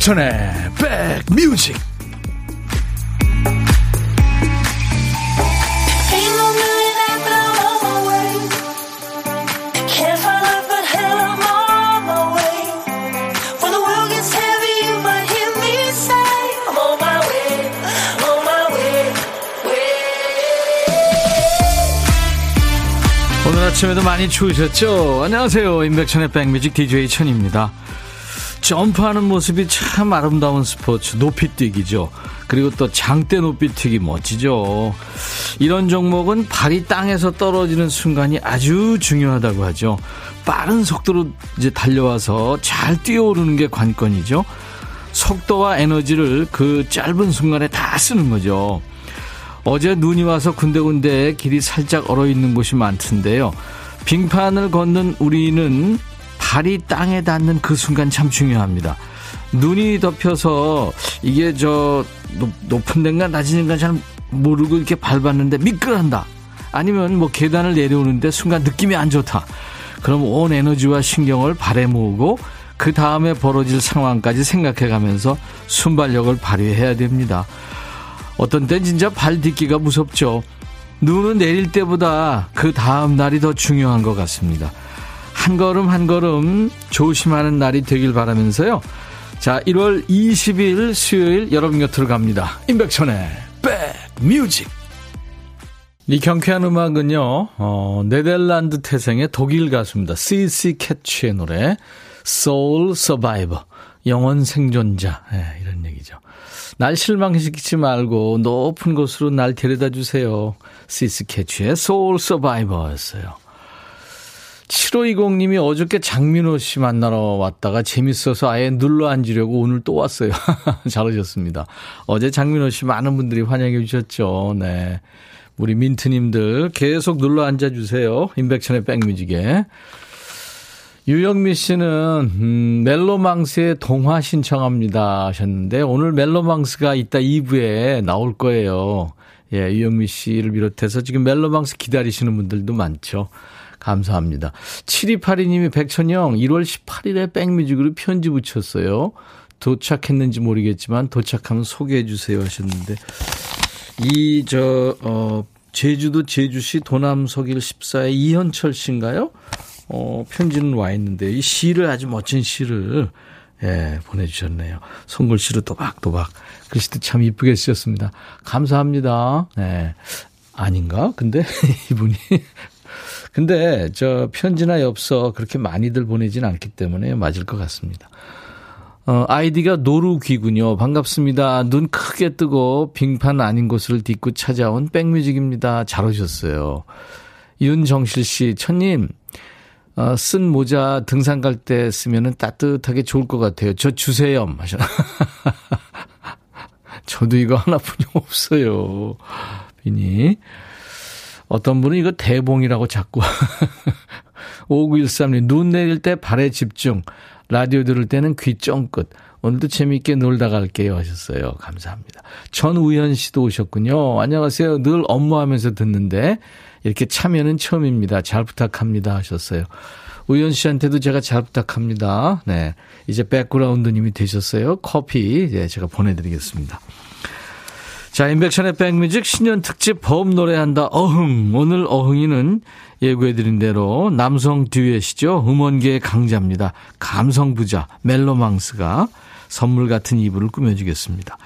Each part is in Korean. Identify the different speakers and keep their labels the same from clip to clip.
Speaker 1: 임백천의 백뮤직 오늘 아침에도 많이 추우셨죠? 안녕하세요. 임백천의 백뮤직 DJ 천입니다. 점프하는 모습이 참 아름다운 스포츠 높이뛰기죠. 그리고 또 장대 높이뛰기 멋지죠. 이런 종목은 발이 땅에서 떨어지는 순간이 아주 중요하다고 하죠. 빠른 속도로 이제 달려와서 잘 뛰어오르는 게 관건이죠. 속도와 에너지를 그 짧은 순간에 다 쓰는 거죠. 어제 눈이 와서 군데군데 길이 살짝 얼어 있는 곳이 많던데요. 빙판을 걷는 우리는 발이 땅에 닿는 그 순간 참 중요합니다. 눈이 덮여서 이게 저 높은 데인가 낮은 데인가 잘 모르고 이렇게 밟았는데 미끄러한다. 아니면 뭐 계단을 내려오는데 순간 느낌이 안 좋다. 그럼 온 에너지와 신경을 발에 모으고 그 다음에 벌어질 상황까지 생각해 가면서 순발력을 발휘해야 됩니다. 어떤 땐 진짜 발 딛기가 무섭죠. 눈은 내릴 때보다 그 다음 날이 더 중요한 것 같습니다. 한 걸음 한 걸음 조심하는 날이 되길 바라면서요. 자, 1월 20일 수요일 여러분 곁으로 갑니다. 임백천의 백뮤직. 이 경쾌한 음악은요, 어, 네덜란드 태생의 독일 가수입니다. CC 캐치의 노래, Soul Survivor. 영원 생존자. 네, 이런 얘기죠. 날 실망시키지 말고 높은 곳으로 날 데려다 주세요. CC 캐치의 Soul Survivor였어요. 7520님이 어저께 장민호 씨 만나러 왔다가 재밌어서 아예 눌러 앉으려고 오늘 또 왔어요. 잘 오셨습니다. 어제 장민호 씨 많은 분들이 환영해 주셨죠. 네. 우리 민트님들 계속 눌러 앉아주세요. 임백천의 백뮤직에. 유영미 씨는 음, 멜로망스의 동화 신청합니다 하셨는데 오늘 멜로망스가 이따 2부에 나올 거예요. 예, 유영미 씨를 비롯해서 지금 멜로망스 기다리시는 분들도 많죠. 감사합니다. 7282님이 백천영 1월 18일에 백뮤직으로 편지 붙였어요. 도착했는지 모르겠지만 도착하면 소개해 주세요 하셨는데 이 저 어 제주도 제주시 도남서길 14의 이현철 씨인가요? 어 편지는 와 있는데 이 시를 아주 멋진 시를 예, 보내주셨네요. 손글씨로 또박또박. 글씨도 참 이쁘게 쓰셨습니다. 감사합니다. 예. 아닌가? 근데 이분이 근데 저 편지나 엽서 그렇게 많이들 보내진 않기 때문에 맞을 것 같습니다. 어, 아이디가 노루귀군요. 반갑습니다. 눈 크게 뜨고 빙판 아닌 곳을 딛고 찾아온 백뮤직입니다. 잘 오셨어요. 윤정실 씨, 천님, 어, 쓴 모자 등산 갈 때 쓰면은 따뜻하게 좋을 것 같아요. 저 주세요. 하셔. 저도 이거 하나뿐이 없어요. 비니. 어떤 분은 이거 대봉이라고 자꾸. 5913님, 눈 내릴 때 발에 집중. 라디오 들을 때는 귀 쫑긋. 오늘도 재미있게 놀다 갈게요 하셨어요. 감사합니다. 전우현 씨도 오셨군요. 안녕하세요. 늘 업무하면서 듣는데 이렇게 참여는 처음입니다. 잘 부탁합니다 하셨어요. 우현 씨한테도 제가 잘 부탁합니다. 네. 이제 백그라운드님이 되셨어요. 커피 네, 제가 보내드리겠습니다. 자, 인백션의 백뮤직 신년 특집 범 노래한다 어흥. 오늘 어흥이는 예고해드린 대로 남성 듀엣이죠. 음원계의 강자입니다. 감성 부자 멜로망스가 선물 같은 이불을 꾸며주겠습니다.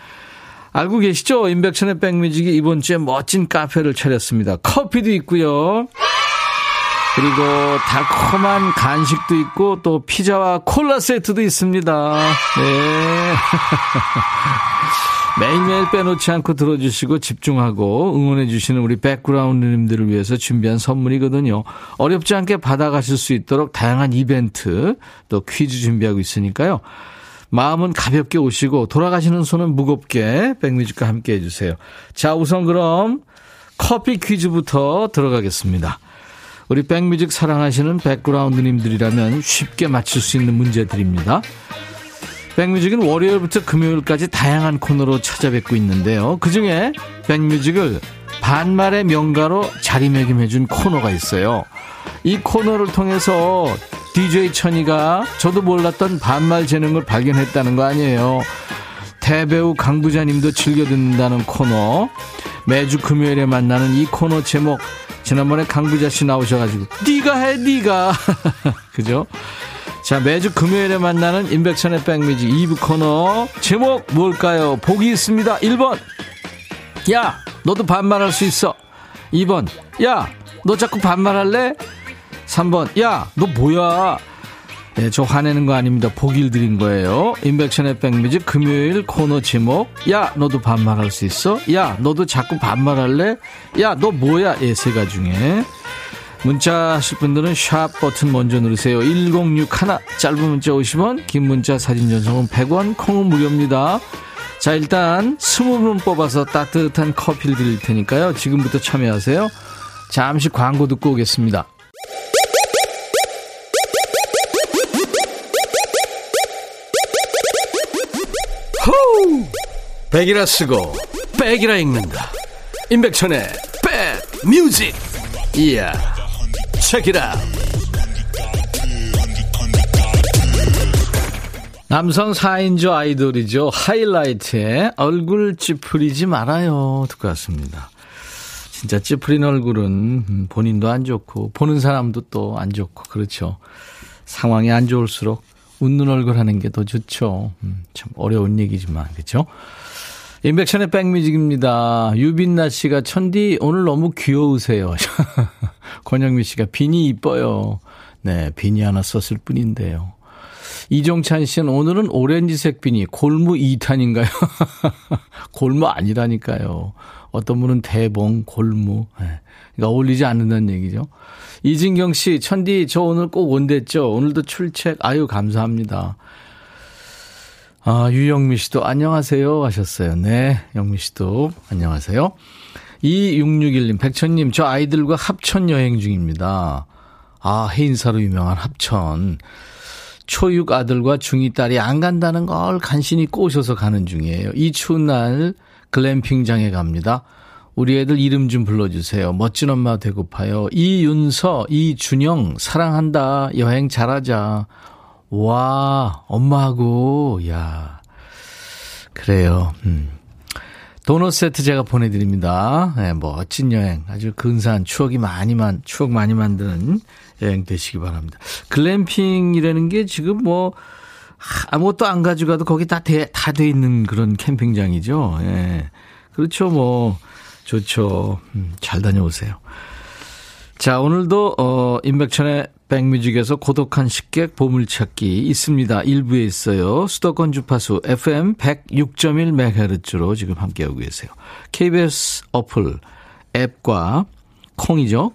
Speaker 1: 알고 계시죠? 인백천의 백뮤직이 이번 주에 멋진 카페를 차렸습니다. 커피도 있고요. 그리고 달콤한 간식도 있고 또 피자와 콜라 세트도 있습니다. 네. 매일매일 빼놓지 않고 들어주시고 집중하고 응원해주시는 우리 백그라운드님들을 위해서 준비한 선물이거든요. 어렵지 않게 받아가실 수 있도록 다양한 이벤트 또 퀴즈 준비하고 있으니까요. 마음은 가볍게 오시고 돌아가시는 손은 무겁게 백뮤직과 함께 해주세요. 자, 우선 그럼 커피 퀴즈부터 들어가겠습니다. 우리 백뮤직 사랑하시는 백그라운드님들이라면 쉽게 맞출 수 있는 문제들입니다. 백뮤직은 월요일부터 금요일까지 다양한 코너로 찾아뵙고 있는데요. 그 중에 백뮤직을 반말의 명가로 자리매김해준 코너가 있어요. 이 코너를 통해서 DJ 천이가 저도 몰랐던 반말 재능을 발견했다는 거 아니에요. 대배우 강부자님도 즐겨 듣는다는 코너. 매주 금요일에 만나는 이 코너 제목 지난번에 강부자 씨 나오셔가지고 네가 해 네가 그죠? 자 매주 금요일에 만나는 인백천의 백뮤직 2부 코너 제목 뭘까요? 보기 있습니다. 1번 야 너도 반말할 수 있어. 2번 야 너 자꾸 반말할래? 3번 야 너 뭐야? 네, 저 화내는 거 아닙니다. 보기를 드린 거예요. 인백션의 백뮤직 금요일 코너 제목. 야, 너도 반말할 수 있어? 야, 너도 자꾸 반말할래? 야, 너 뭐야? 예, 세 가지 중에. 문자 하실 분들은 샵 버튼 먼저 누르세요. 1061 짧은 문자 50원, 긴 문자 사진 전송은 100원, 콩은 무료입니다. 자, 일단 20분 뽑아서 따뜻한 커피를 드릴 테니까요. 지금부터 참여하세요. 잠시 광고 듣고 오겠습니다. 백이라 쓰고 백이라 읽는다. 임백천의 백 뮤직. 이야. 책이라. 남성 4인조 아이돌이죠. 하이라이트에 얼굴 찌푸리지 말아요. 듣고 왔습니다. 진짜 찌푸린 얼굴은 본인도 안 좋고 보는 사람도 또 안 좋고 그렇죠. 상황이 안 좋을수록 웃는 얼굴 하는 게 더 좋죠. 음, 참 어려운 얘기지만 그렇죠. 인백션의 백뮤직입니다. 유빈나 씨가 천디 오늘 너무 귀여우세요. 권영미 씨가 비니 이뻐요. 네, 비니 하나 썼을 뿐인데요. 이종찬 씨는 오늘은 오렌지색 비니 골무 2탄인가요? 골무 아니라니까요. 어떤 분은 대봉, 골무. 네. 그러니까 어울리지 않는다는 얘기죠. 이진경 씨, 천디, 저 오늘 꼭 온댔죠? 오늘도 출첵, 아유, 감사합니다. 아, 유영미 씨도 안녕하세요 하셨어요. 네, 영미 씨도 안녕하세요. 2661님, 백천님, 저 아이들과 합천 여행 중입니다. 아, 해인사로 유명한 합천. 초6 아들과 중2 딸이 안 간다는 걸 간신히 꼬셔서 가는 중이에요. 이 추운 날 글램핑장에 갑니다. 우리 애들 이름 좀 불러주세요. 멋진 엄마 되고파요. 이윤서, 이준영, 사랑한다. 여행 잘하자. 와, 엄마하고, 야. 그래요. 음. 도넛 세트 제가 보내드립니다. 네, 멋진 여행. 아주 근사한 추억이 많이만, 추억 많이 만드는 여행 되시기 바랍니다. 글램핑이라는 게 지금 뭐, 아무것도 안 가져가도 거기 다 돼, 다돼 있는 그런 캠핑장이죠. 예. 그렇죠. 뭐, 좋죠. 음, 잘 다녀오세요. 자, 오늘도, 어, 임백천의 백뮤직에서 고독한 식객 보물찾기 있습니다. 일부에 있어요. 수도권 주파수 FM 106.1MHz로 지금 함께하고 계세요. KBS 어플 앱과 콩이죠.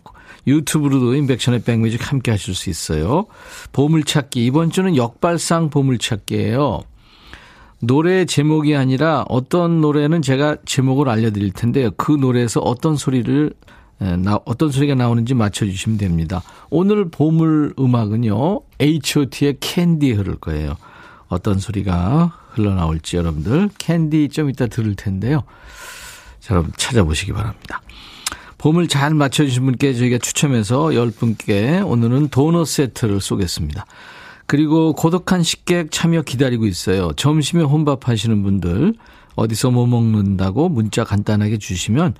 Speaker 1: 유튜브로도 임백천의 백뮤직 함께 하실 수 있어요. 보물찾기. 이번 주는 역발상 보물찾기예요. 노래 제목이 아니라 어떤 노래는 제가 제목을 알려드릴 텐데요. 그 노래에서 어떤 소리를 나, 어떤 소리가 나오는지 맞춰주시면 됩니다. 오늘 보물 음악은요, H.O.T의 캔디 흐를 거예요. 어떤 소리가 흘러나올지 여러분들 캔디 좀 이따 들을 텐데요. 자, 여러분 찾아보시기 바랍니다. 보물 잘 맞춰주신 분께 저희가 추첨해서 10분께 오늘은 도넛 세트를 쏘겠습니다. 그리고 고독한 식객 참여 기다리고 있어요. 점심에 혼밥 하시는 분들 어디서 뭐 먹는다고 문자 간단하게 주시면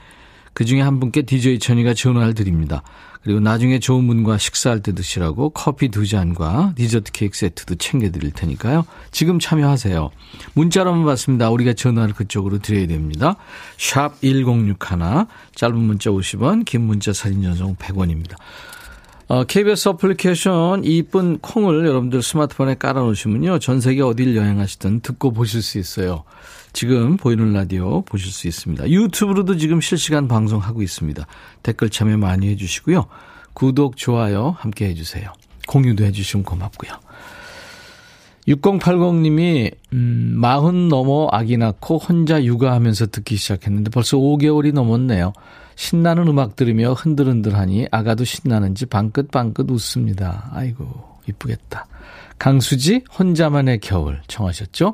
Speaker 1: 그 중에 한 분께 DJ 천이가 전화를 드립니다. 그리고 나중에 좋은 분과 식사할 때 드시라고 커피 두 잔과 디저트 케이크 세트도 챙겨드릴 테니까요. 지금 참여하세요. 문자로만 받습니다. 우리가 전화를 그쪽으로 드려야 됩니다. 샵 1061, 짧은 문자 50원, 긴 문자 사진 전송 100원입니다. 어, KBS 어플리케이션 이쁜 콩을 여러분들 스마트폰에 깔아놓으시면요. 전 세계 어딜 여행하시든 듣고 보실 수 있어요. 지금 보이는 라디오 보실 수 있습니다. 유튜브로도 지금 실시간 방송하고 있습니다. 댓글 참여 많이 해주시고요. 구독, 좋아요 함께 해주세요. 공유도 해주시면 고맙고요. 6080님이 음, 마흔 넘어 아기 낳고 혼자 육아하면서 듣기 시작했는데 벌써 5개월이 넘었네요. 신나는 음악 들으며 흔들흔들하니 아가도 신나는지 방긋방긋 웃습니다. 아이고 이쁘겠다. 강수지 혼자만의 겨울 청하셨죠?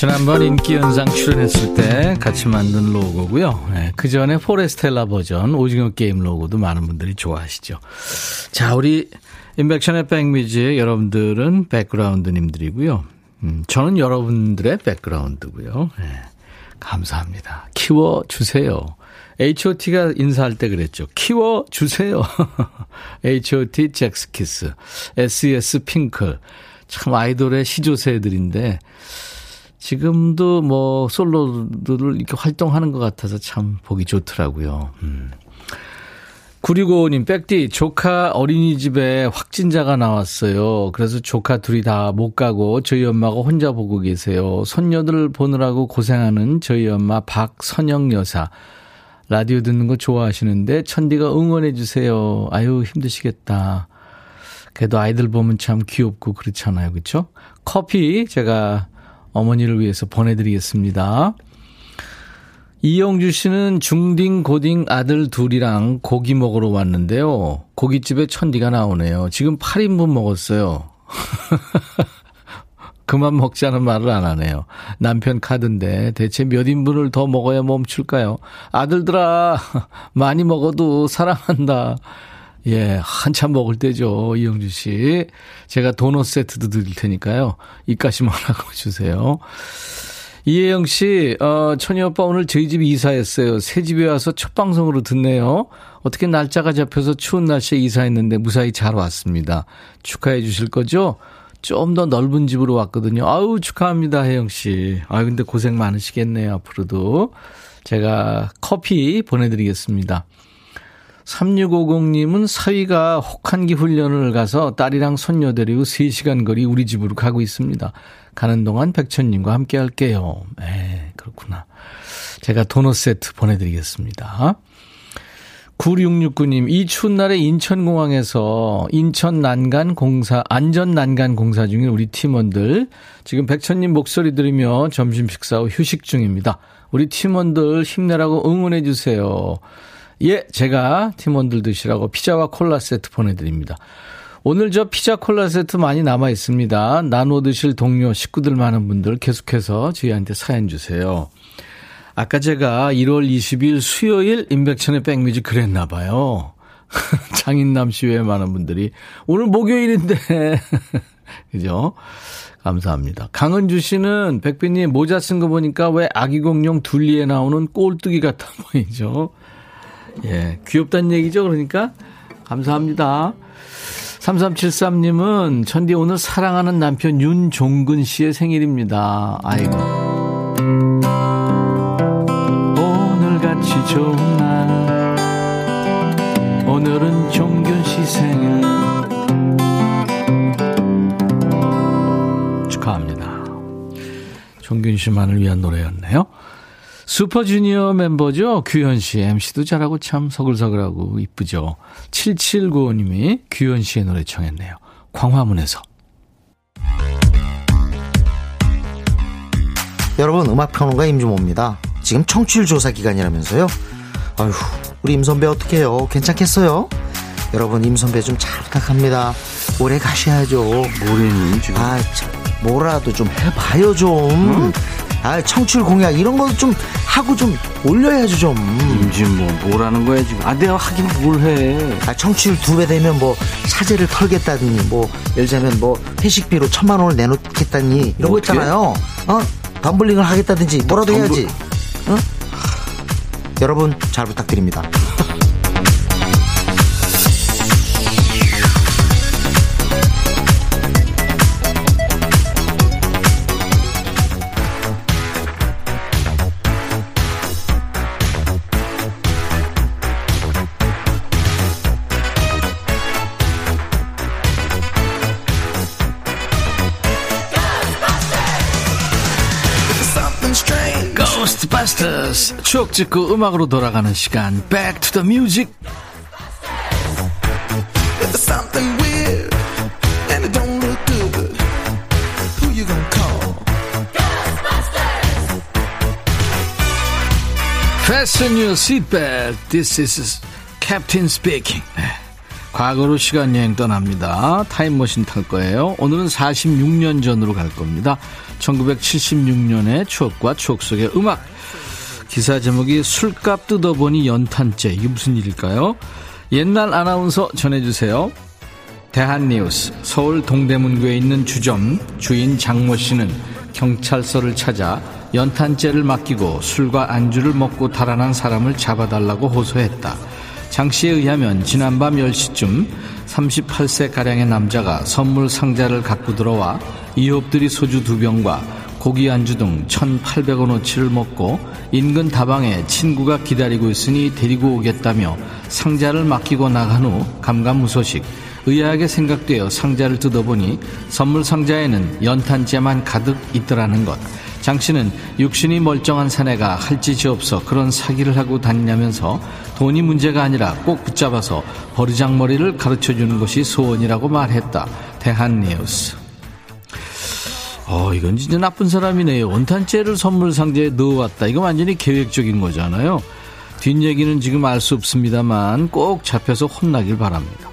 Speaker 1: 지난번 인기연상 출연했을 때 같이 만든 로고고요. 네, 그 전에 포레스텔라 버전 오징어 게임 로고도 많은 분들이 좋아하시죠. 자, 우리 인백션의 백뮤직 여러분들은 백그라운드님들이고요. 음, 저는 여러분들의 백그라운드고요. 네, 감사합니다. 키워 주세요. H.O.T가 인사할 때 그랬죠. 키워 주세요. H.O.T. 잭스키스, S.E.S. 핑클. 참 아이돌의 시조새들인데 지금도 뭐 솔로들을 이렇게 활동하는 것 같아서 참 보기 좋더라고요. 음. 9655님, 백디, 조카 어린이집에 확진자가 나왔어요. 그래서 조카 둘이 다 못 가고 저희 엄마가 혼자 보고 계세요. 손녀들 보느라고 고생하는 저희 엄마 박선영 여사. 라디오 듣는 거 좋아하시는데 천디가 응원해 주세요. 아유, 힘드시겠다. 그래도 아이들 보면 참 귀엽고 그렇잖아요. 그렇죠? 커피 제가 어머니를 위해서 보내드리겠습니다. 이영주 씨는 중딩 고딩 아들 둘이랑 고기 먹으러 왔는데요. 고깃집에 천디가 나오네요. 지금 8인분 먹었어요. 그만 먹자는 말을 안 하네요. 남편 카드인데 대체 몇 인분을 더 먹어야 멈출까요? 아들들아, 많이 먹어도 사랑한다. 예, 한참 먹을 때죠. 이영주 씨. 제가 도넛 세트도 드릴 테니까요. 입가심만 하고 주세요. 이혜영 씨, 어, 천희 오빠 오늘 저희 집 이사했어요. 새 집에 와서 첫 방송으로 듣네요. 어떻게 날짜가 잡혀서 추운 날씨에 이사했는데 무사히 잘 왔습니다. 축하해 주실 거죠? 좀 더 넓은 집으로 왔거든요. 아우, 축하합니다, 혜영 씨. 아 근데 고생 많으시겠네요, 앞으로도. 제가 커피 보내드리겠습니다. 3650님은 사위가 혹한기 훈련을 가서 딸이랑 손녀 데리고 3시간 거리 우리 집으로 가고 있습니다. 가는 동안 백천님과 함께 할게요. 네, 그렇구나. 제가 도넛 세트 보내드리겠습니다. 9669님, 이 추운 날에 인천공항에서 인천 난간 공사, 안전 난간 공사 중인 우리 팀원들, 지금 백천님 목소리 들으며 점심 식사 후 휴식 중입니다. 우리 팀원들 힘내라고 응원해주세요. 예, 제가 팀원들 드시라고 피자와 콜라 세트 보내드립니다. 오늘 저 피자 콜라 세트 많이 남아 있습니다. 나눠 드실 동료 식구들 많은 분들 계속해서 저희한테 사연 주세요. 아까 제가 1월 20일 수요일 인백천의 백뮤직 그랬나 봐요. 장인남 씨 외에 많은 분들이 오늘 목요일인데 그죠? 감사합니다. 강은주 씨는 백빈님 모자 쓴 거 보니까 왜 아기 공룡 둘리에 나오는 꼴뚜기 같아 보이죠? 예, 귀엽다는 얘기죠. 그러니까 감사합니다. 3373님은 천디 오늘 사랑하는 남편 윤종근 씨의 생일입니다. 아이고. 오늘같이 좋은 날 오늘은 종균 씨 생일 축하합니다. 종균 씨만을 위한 노래였네요. 슈퍼주니어 멤버죠. 규현 씨. MC도 잘하고 참 서글서글하고 이쁘죠. 7795님이 규현 씨의 노래 청했네요. 광화문에서.
Speaker 2: 여러분, 음악평론가 임주모입니다. 지금 청취율 조사 기간이라면서요? 아휴, 우리 임선배 어떡해요? 괜찮겠어요? 여러분, 임선배 좀 잘 부탁합니다. 오래 가셔야죠.
Speaker 3: 뭐래니, 지금?
Speaker 2: 아, 참, 뭐라도 좀 해봐요, 좀. 응? 아, 청취율 공약 이런 거 좀 하고 좀 올려야죠 좀.
Speaker 3: 임지 뭐 뭐라는 거야 지금? 아 내가 하긴 뭘 해?
Speaker 2: 아 청취율 두 배 되면 뭐 사제를 털겠다더니 뭐 예를 들자면 뭐 회식비로 천만 원을 내놓겠다니 이런 거 있잖아요. 어? 덤블링을 하겠다든지 뭐라도 덤블... 해야지. 어? 여러분 잘 부탁드립니다.
Speaker 1: 추억 찍고 음악으로 돌아가는 시간. Back to the Music. Fasten your seatbelt. This is Captain speaking. 네. 과거로 시간 여행 떠납니다. 타임머신 탈 거예요. 오늘은 46년 전으로 갈 겁니다. 1976년의 추억과 추억 속의 음악 기사 제목이 술값 뜯어보니 연탄재 이게 무슨 일일까요? 옛날 아나운서 전해주세요. 대한뉴스 서울 동대문구에 있는 주점 주인 장모 씨는 경찰서를 찾아 연탄재를 맡기고 술과 안주를 먹고 달아난 사람을 잡아달라고 호소했다. 장 씨에 의하면 지난밤 10시쯤 38세가량의 남자가 선물 상자를 갖고 들어와 이홉들이 소주 두 병과 고기 안주 등 1,800원어치를 먹고 인근 다방에 친구가 기다리고 있으니 데리고 오겠다며 상자를 맡기고 나간 후 감감무소식 의아하게 생각되어 상자를 뜯어보니 선물 상자에는 연탄재만 가득 있더라는 것. 장 씨는 육신이 멀쩡한 사내가 할 짓이 없어 그런 사기를 하고 다니냐면서 돈이 문제가 아니라 꼭 붙잡아서 버르장머리를 가르쳐 주는 것이 소원이라고 말했다. 대한뉴스. 어, 이건 진짜 나쁜 사람이네요. 원탄재를 선물 상자에 넣어왔다. 이거 완전히 계획적인 거잖아요. 뒷얘기는 지금 알 수 없습니다만 꼭 잡혀서 혼나길 바랍니다.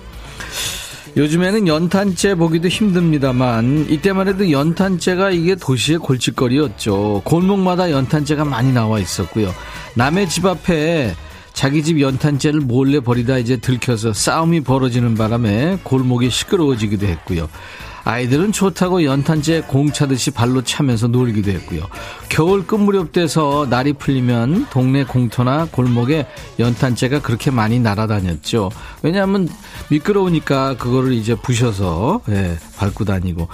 Speaker 1: 요즘에는 연탄재 보기도 힘듭니다만 이때만 해도 연탄재가 이게 도시의 골칫거리였죠. 골목마다 연탄재가 많이 나와 있었고요. 남의 집 앞에 자기 집 연탄재를 몰래 버리다 이제 들켜서 싸움이 벌어지는 바람에 골목이 시끄러워지기도 했고요. 아이들은 좋다고 연탄재 공 차듯이 발로 차면서 놀기도 했고요. 겨울 끝무렵 돼서 날이 풀리면 동네 공터나 골목에 연탄재가 그렇게 많이 날아다녔죠. 왜냐하면 미끄러우니까 그거를 이제 부셔서 예, 밟고 다니고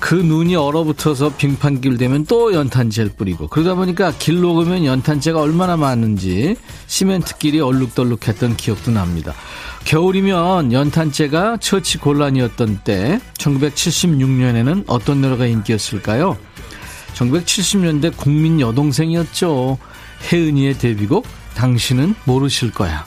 Speaker 1: 그 눈이 얼어붙어서 빙판길 되면 또 연탄재를 뿌리고 그러다 보니까 길 녹으면 연탄재가 얼마나 많은지 시멘트길이 얼룩덜룩했던 기억도 납니다. 겨울이면 연탄재가 처치 곤란이었던 때 1976년에는 어떤 노래가 인기였을까요? 1970년대 국민 여동생이었죠. 혜은이의 데뷔곡 당신은 모르실 거야.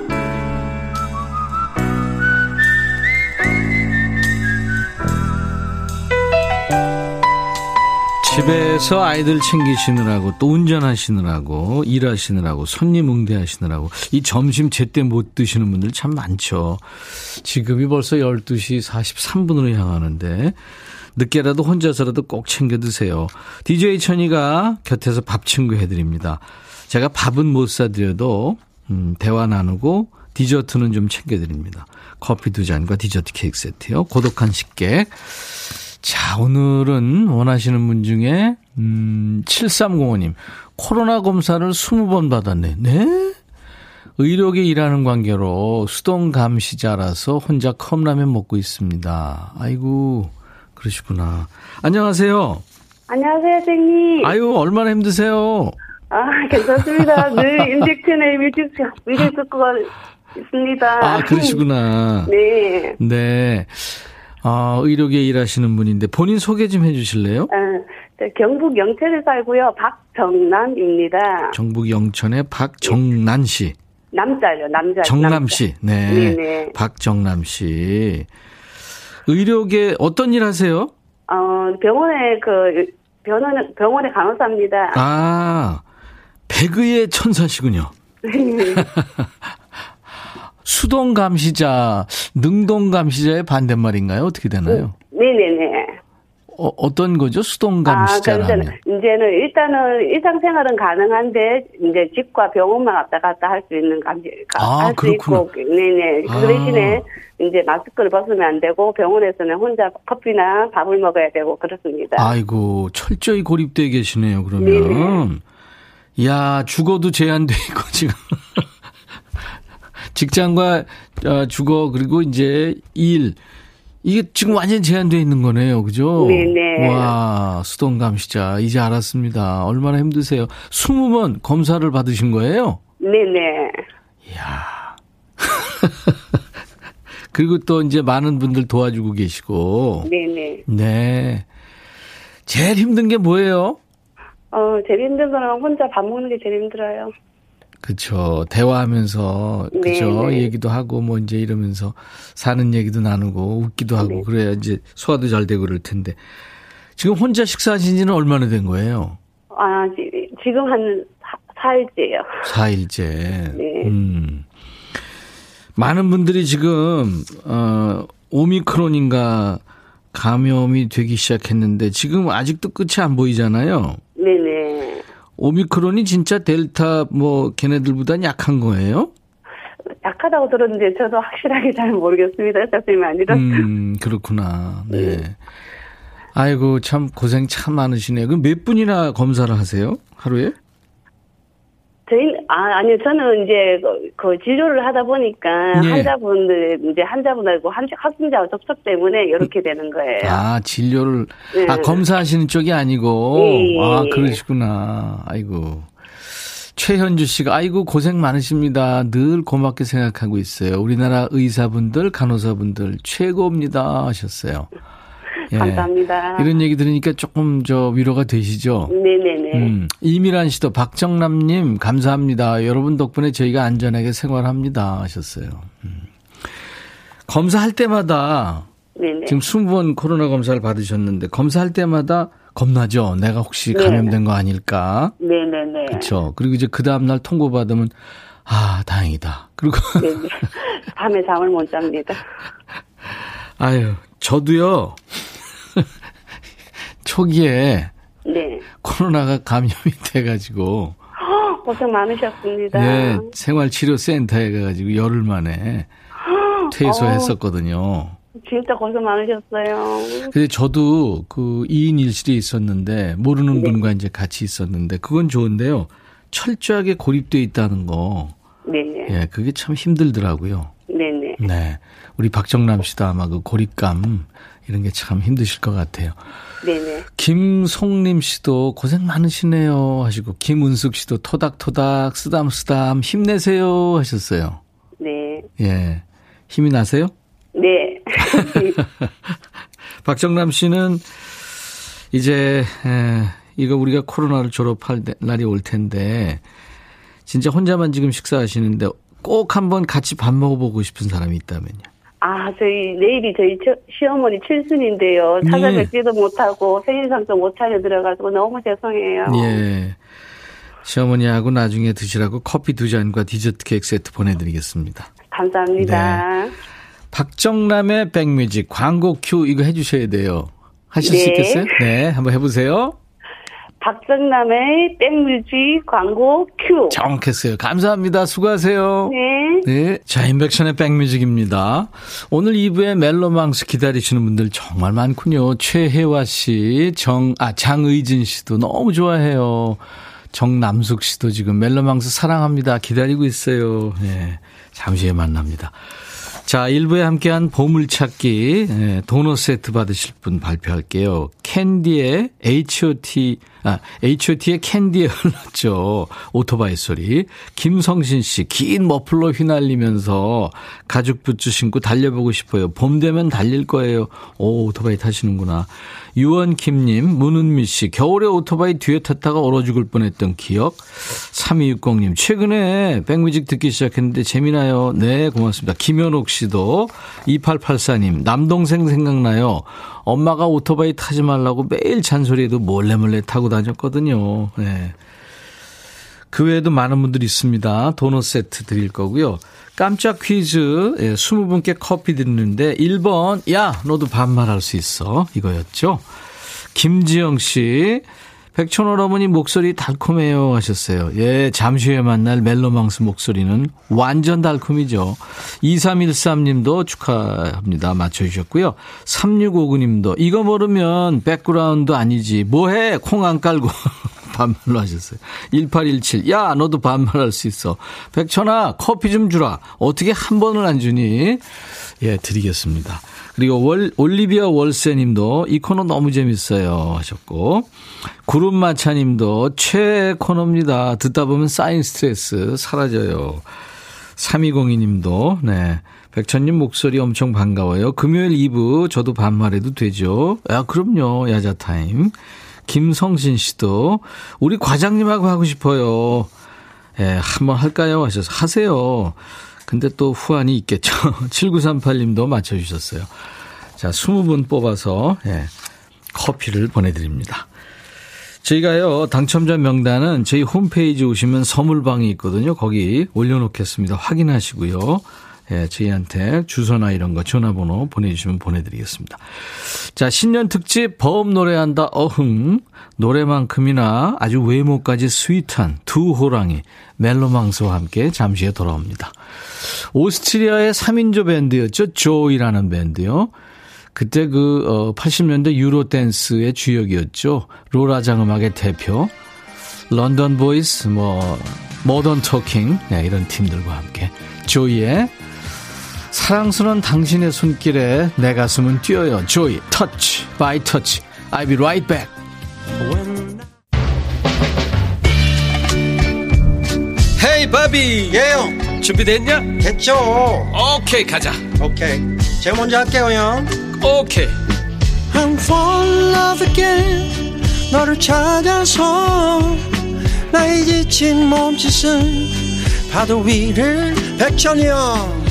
Speaker 1: 집에서 아이들 챙기시느라고 또 운전하시느라고 일하시느라고 손님 응대하시느라고 이 점심 제때 못 드시는 분들 참 많죠. 지금이 벌써 12시 43분으로 향하는데 늦게라도 혼자서라도 꼭 챙겨 드세요. DJ 천이가 곁에서 밥 친구 해드립니다. 제가 밥은 못 사드려도 음, 대화 나누고 디저트는 좀 챙겨드립니다. 커피 두 잔과 디저트 케이크 세트요. 고독한 식객. 자, 오늘은 원하시는 분 중에, 음, 7305님. 코로나 검사를 20번 받았네. 네? 의료계 일하는 관계로 수동 감시자라서 혼자 컵라면 먹고 있습니다. 아이고, 그러시구나. 안녕하세요.
Speaker 4: 안녕하세요, 선생님.
Speaker 1: 아유, 얼마나 힘드세요?
Speaker 4: 아, 괜찮습니다. 늘 임백천의 뮤직, 뮤직 듣고 있습니다.
Speaker 1: 아, 그러시구나.
Speaker 4: 네.
Speaker 1: 네. 아, 의료계 일하시는 분인데 본인 소개 좀 해주실래요?
Speaker 4: 아, 저 경북 영천에 살고요. 박정남입니다.
Speaker 1: 경북 영천의 박정난 씨.
Speaker 4: 남자요, 남자.
Speaker 1: 정남. 씨. 네.
Speaker 4: 네네.
Speaker 1: 박정남 씨. 의료계 어떤 일 하세요?
Speaker 4: 어, 병원에 그, 병원, 병원에 간호사입니다.
Speaker 1: 아, 배그의 천사시군요. 수동 감시자, 능동 감시자의 반대말인가요? 어떻게 되나요?
Speaker 4: 네네네.
Speaker 1: 어, 어떤 거죠? 수동
Speaker 4: 아,
Speaker 1: 감시자라면.
Speaker 4: 그러니까 이제는 일단은 일상생활은 가능한데 이제 집과 병원만 왔다 갔다 할 수 있는 감지
Speaker 1: 아,
Speaker 4: 할수 있고 네네
Speaker 1: 아.
Speaker 4: 그 대신에 이제 마스크를 벗으면 안 되고 병원에서는 혼자 커피나 밥을 먹어야 되고 그렇습니다.
Speaker 1: 아이고, 철저히 고립되어 계시네요, 그러면. 야, 죽어도 제한돼 있고, 지금. 직장과 어, 주거 그리고 이제 일 이게 지금 완전 제한되어 있는 거네요. 그죠?
Speaker 4: 네네.
Speaker 1: 와, 수동 감시자. 이제 알았습니다. 얼마나 힘드세요? 20번 검사를 받으신 거예요?
Speaker 4: 네네.
Speaker 1: 이야. 그리고 또 이제 많은 분들 도와주고 계시고.
Speaker 4: 네네.
Speaker 1: 네. 제일 힘든 게 뭐예요?
Speaker 4: 어, 제일 힘든 거는 혼자 밥 먹는 게 제일 힘들어요.
Speaker 1: 그쵸. 대화하면서, 그쵸.
Speaker 4: 네, 네.
Speaker 1: 얘기도 하고, 뭐, 이제 이러면서 사는 얘기도 나누고, 웃기도 하고,
Speaker 4: 네.
Speaker 1: 그래야 이제 소화도 잘 되고 그럴 텐데. 지금 혼자 식사하신 지는 얼마나 된 거예요?
Speaker 4: 아, 지, 지금 한 사, 4일째요.
Speaker 1: 4일째.
Speaker 4: 네.
Speaker 1: 음. 많은 분들이 지금, 어, 오미크론인가 감염이 되기 시작했는데, 지금 아직도 끝이 안 보이잖아요.
Speaker 4: 네네.
Speaker 1: 오미크론이 진짜 델타 뭐 걔네들보단 약한 거예요?
Speaker 4: 약하다고 들었는데 저도 확실하게 잘 모르겠습니다. 선생님 아니라.
Speaker 1: 음, 그렇구나. 네. 아이고, 참 고생 참 많으시네요. 그럼 몇 분이나 검사를 하세요? 하루에?
Speaker 4: 저희 아 아니요 저는 이제 그, 그 진료를 하다 보니까
Speaker 1: 네.
Speaker 4: 환자분들 이제 환자분들고 한 확진자 접촉 때문에 이렇게 되는 거예요.
Speaker 1: 아, 진료를,
Speaker 4: 네.
Speaker 1: 아, 검사하시는 쪽이 아니고.
Speaker 4: 예, 예,
Speaker 1: 아,
Speaker 4: 예.
Speaker 1: 그러시구나. 아이고. 최현주 씨가, 아이고, 고생 많으십니다. 늘 고맙게 생각하고 있어요. 우리나라 의사분들, 간호사분들, 최고입니다. 하셨어요. 예.
Speaker 4: 감사합니다.
Speaker 1: 이런 얘기 들으니까 조금 저 위로가 되시죠?
Speaker 4: 네네네.
Speaker 1: 음, 이미란 씨도 박정남님 감사합니다. 여러분 덕분에 저희가 안전하게 생활합니다 하셨어요. 음. 검사할 때마다
Speaker 4: 네네.
Speaker 1: 지금 20번 코로나 검사를 받으셨는데 검사할 때마다 겁나죠. 내가 혹시
Speaker 4: 네.
Speaker 1: 감염된 거 아닐까?
Speaker 4: 네네네.
Speaker 1: 그렇죠. 그리고 이제 그 다음 날 통보 받으면 아 다행이다. 그리고
Speaker 4: 네네. 밤에 잠을 못 잡니다.
Speaker 1: 아유 저도요 초기에
Speaker 4: 네.
Speaker 1: 코로나가 감염이 돼가지고
Speaker 4: 고생 많으셨습니다.
Speaker 1: 네, 생활치료센터에 가가지고 열흘 만에 퇴소했었거든요.
Speaker 4: 진짜 고생 많으셨어요.
Speaker 1: 근데 저도 그 2인 1실에 있었는데 모르는 분과 이제 같이 있었는데 그건 좋은데요. 철저하게 고립돼 있다는 거.
Speaker 4: 네네.
Speaker 1: 예, 그게 참 힘들더라고요.
Speaker 4: 네네.
Speaker 1: 네. 우리 박정남 씨도 아마 그 고립감 이런 게 참 힘드실 것 같아요.
Speaker 4: 네네.
Speaker 1: 김송림 씨도 고생 많으시네요 하시고 김은숙 씨도 토닥토닥 쓰담쓰담 힘내세요 하셨어요.
Speaker 4: 네.
Speaker 1: 예. 힘이 나세요?
Speaker 4: 네.
Speaker 1: 박정남 씨는 이제 에, 이거 우리가 코로나를 졸업할 때- 날이 올 텐데 진짜 혼자만 지금 식사하시는데 꼭 한번 같이 밥 먹어보고 싶은 사람이 있다면요.
Speaker 4: 아, 저희, 내일이 저희 처- 시어머니 칠순인데요.
Speaker 1: 네.
Speaker 4: 찾아뵙지도 못하고 생일상도 못 차려드려가지고 너무 죄송해요.
Speaker 1: 예. 시어머니하고 나중에 드시라고 커피 두 잔과 디저트 케이크 세트 보내드리겠습니다.
Speaker 4: 감사합니다.
Speaker 1: 박정남의 백뮤직 광고 큐 이거 해주셔야 돼요. 하실 수
Speaker 4: 네.
Speaker 1: 있겠어요? 네, 한번 해보세요.
Speaker 4: 박정남의 백뮤직 광고 큐.
Speaker 1: 정확했어요. 감사합니다. 수고하세요.
Speaker 4: 네.
Speaker 1: 네. 자, 임백천의 백뮤직입니다. 오늘 2부에 멜로망스 기다리시는 분들 정말 많군요. 최혜화 씨, 정, 아, 장의진 씨도 너무 좋아해요. 정남숙 씨도 지금 멜로망스 사랑합니다. 기다리고 있어요. 예. 잠시 후에 만납니다. 자, 1부에 함께한 보물찾기, 예, 도넛 세트 받으실 분 발표할게요. 캔디의 H.O.T, 아, H.O.T의 캔디에 흘렀죠. 오토바이 소리. 김성신 씨, 긴 머플러 휘날리면서 가죽 부츠 신고 달려보고 싶어요. 봄 되면 달릴 거예요. 오, 오토바이 타시는구나. 유원킴님, 문은미 씨, 겨울에 오토바이 뒤에 탔다가 얼어 죽을 뻔했던 기억. 3260님, 최근에 백뮤직 듣기 시작했는데 재미나요? 네, 고맙습니다. 김현옥 씨도, 2884님, 남동생 생각나요? 엄마가 오토바이 타지 말라고 매일 잔소리해도 몰래 몰래 타고 다녔거든요. 네. 그 외에도 많은 분들이 있습니다. 도넛 세트 드릴 거고요. 깜짝 퀴즈 예, 20분께 커피 드리는데 1번 야 너도 반말할 수 있어 이거였죠. 김지영 씨 백촌 할아버니 목소리 달콤해요 하셨어요. 예, 잠시 후에 만날 멜로망스 목소리는 완전 달콤이죠. 2313님도 축하합니다. 맞춰주셨고요. 3659님도 이거 모르면 백그라운드 아니지. 뭐해 콩 안 깔고 반말로 하셨어요. 1817. 야, 너도 반말할 수 있어. 백천아, 커피 좀 주라. 어떻게 한 번을 안 주니? 예, 드리겠습니다. 그리고 월, 올리비아 월세님도 이 코너 너무 재밌어요 하셨고 구름마차님도 최애 코너입니다. 듣다 보면 쌓인 스트레스 사라져요. 3202님도 네. 백천님 목소리 엄청 반가워요. 금요일 2부 저도 반말해도 되죠? 야 그럼요. 야자타임. 김성신 씨도 우리 과장님하고 하고 싶어요. 예, 한번 할까요? 하셔서 하세요. 근데 또 후환이 있겠죠. 7938님도 맞춰주셨어요. 자, 20분 뽑아서, 예, 커피를 보내드립니다. 저희가요, 당첨자 명단은 저희 홈페이지 오시면 선물방이 있거든요. 거기 올려놓겠습니다. 확인하시고요. 예, 저희한테 주소나 이런 거 전화번호 보내주시면 보내드리겠습니다. 자, 신년 특집 범 노래한다 어흥. 노래만큼이나 아주 외모까지 sweet한 두 호랑이 멜로망스와 함께 잠시 후에 돌아옵니다. 오스트리아의 3인조 밴드였죠. 조이라는 밴드요. 그때 그, 어, 80년대 유로 댄스의 주역이었죠. 롤라장 음악의 대표. 런던 보이스, 뭐, 모던 토킹, 네, 이런 팀들과 함께. 조이의 사랑스러운 당신의 손길에 내 가슴은 뛰어요. 조이, Touch, by touch. I'll be right back. Hey 바비
Speaker 5: 예 형
Speaker 1: 준비됐냐?
Speaker 5: 됐죠
Speaker 1: 오케이 가자
Speaker 5: 오케이 제가 먼저 할게요 형
Speaker 1: 오케이
Speaker 5: I'm fall in love again 너를 찾아서 나의 지친 몸짓은 파도 위를 백천이 형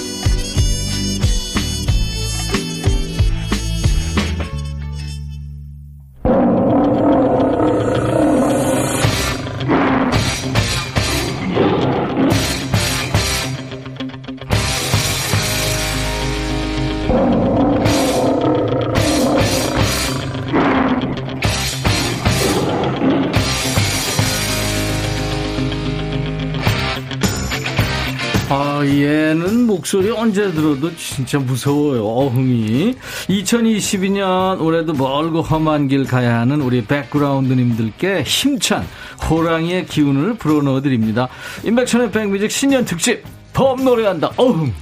Speaker 1: 아, 얘는 목소리 언제 들어도 진짜 무서워요. 어흥이. 2022년 올해도 멀고 험한 길 가야 하는 우리 백그라운드님들께 힘찬 호랑이의 기운을 불어넣어 드립니다. 인백천의 백뮤직 신년 특집 범 노래한다. 어흥.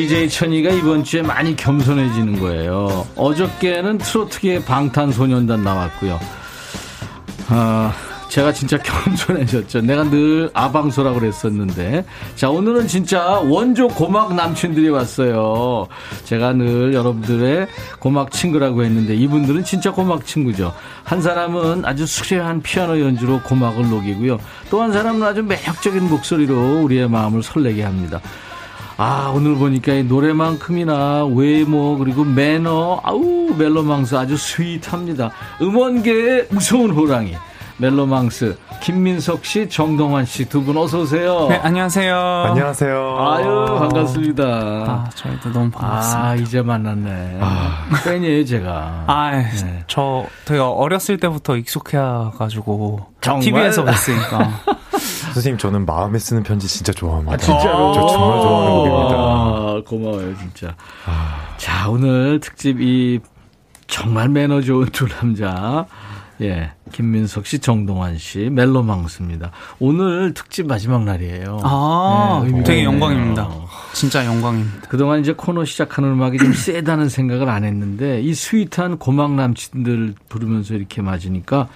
Speaker 1: DJ 천이가 이번 주에 많이 겸손해지는 거예요. 어저께는 트로트계 방탄소년단 나왔고요. 아, 제가 진짜 겸손해졌죠. 내가 늘 아방소라고 그랬었는데. 자, 오늘은 진짜 원조 고막 남친들이 왔어요. 제가 늘 여러분들의 고막 친구라고 했는데 이분들은 진짜 고막 친구죠. 한 사람은 아주 수려한 피아노 연주로 고막을 녹이고요. 또 한 사람은 아주 매력적인 목소리로 우리의 마음을 설레게 합니다. 아, 오늘 보니까 이 노래만큼이나 외모, 그리고 매너, 아우, 멜로망스 아주 스윗합니다. 음원계의 무서운 호랑이. 멜로망스, 김민석 씨, 정동환 씨 두 분 어서 오세요.
Speaker 6: 네, 안녕하세요.
Speaker 7: 안녕하세요.
Speaker 1: 아유, 반갑습니다.
Speaker 6: 아, 저희도 너무 반갑습니다.
Speaker 1: 아, 이제 만났네. 팬이에요, 제가.
Speaker 6: 아,
Speaker 1: 네.
Speaker 6: 저 되게 어렸을 때부터 익숙해가지고
Speaker 1: 정말?
Speaker 6: TV에서 봤으니까.
Speaker 7: 선생님, 저는 마음에 쓰는 편지 진짜 좋아합니다.
Speaker 1: 진짜로?
Speaker 7: 저 정말 좋아하는 곡입니다.
Speaker 1: 아, 고마워요, 진짜. 자, 오늘 특집 이 정말 매너 좋은 두 남자. 예. 김민석 씨, 정동환 씨, 멜로망스입니다. 오늘 특집 마지막 날이에요.
Speaker 6: 아,
Speaker 1: 네,
Speaker 6: 되게
Speaker 1: 있네요.
Speaker 6: 영광입니다. 진짜 영광입니다.
Speaker 1: 그동안 이제 코너 시작하는 음악이 좀 세다는 생각을 안 했는데 이 스윗한 고막 남친들 부르면서 이렇게 맞으니까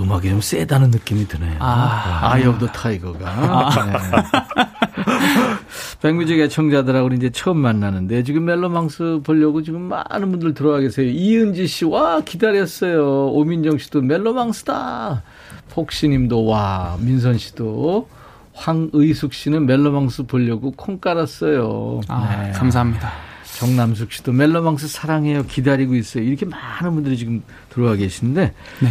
Speaker 1: 음악이 좀 세다는 느낌이 드네요.
Speaker 6: 아.
Speaker 1: Eye of the Tiger가. 네. 백뮤직 애청자들하고 이제 처음 만나는데 지금 멜로망스 보려고 지금 많은 분들 들어와 계세요. 이은지 씨, 와, 기다렸어요. 오민정 씨도 멜로 망스다. 폭시 님도 와, 민선 씨도 황의숙 씨는 멜로망스 보려고 콩 깔았어요.
Speaker 6: 아,
Speaker 1: 네.
Speaker 6: 감사합니다.
Speaker 1: 정남숙 씨도 멜로망스 사랑해요. 기다리고 있어요. 이렇게 많은 분들이 지금 들어와 계신데.
Speaker 6: 네.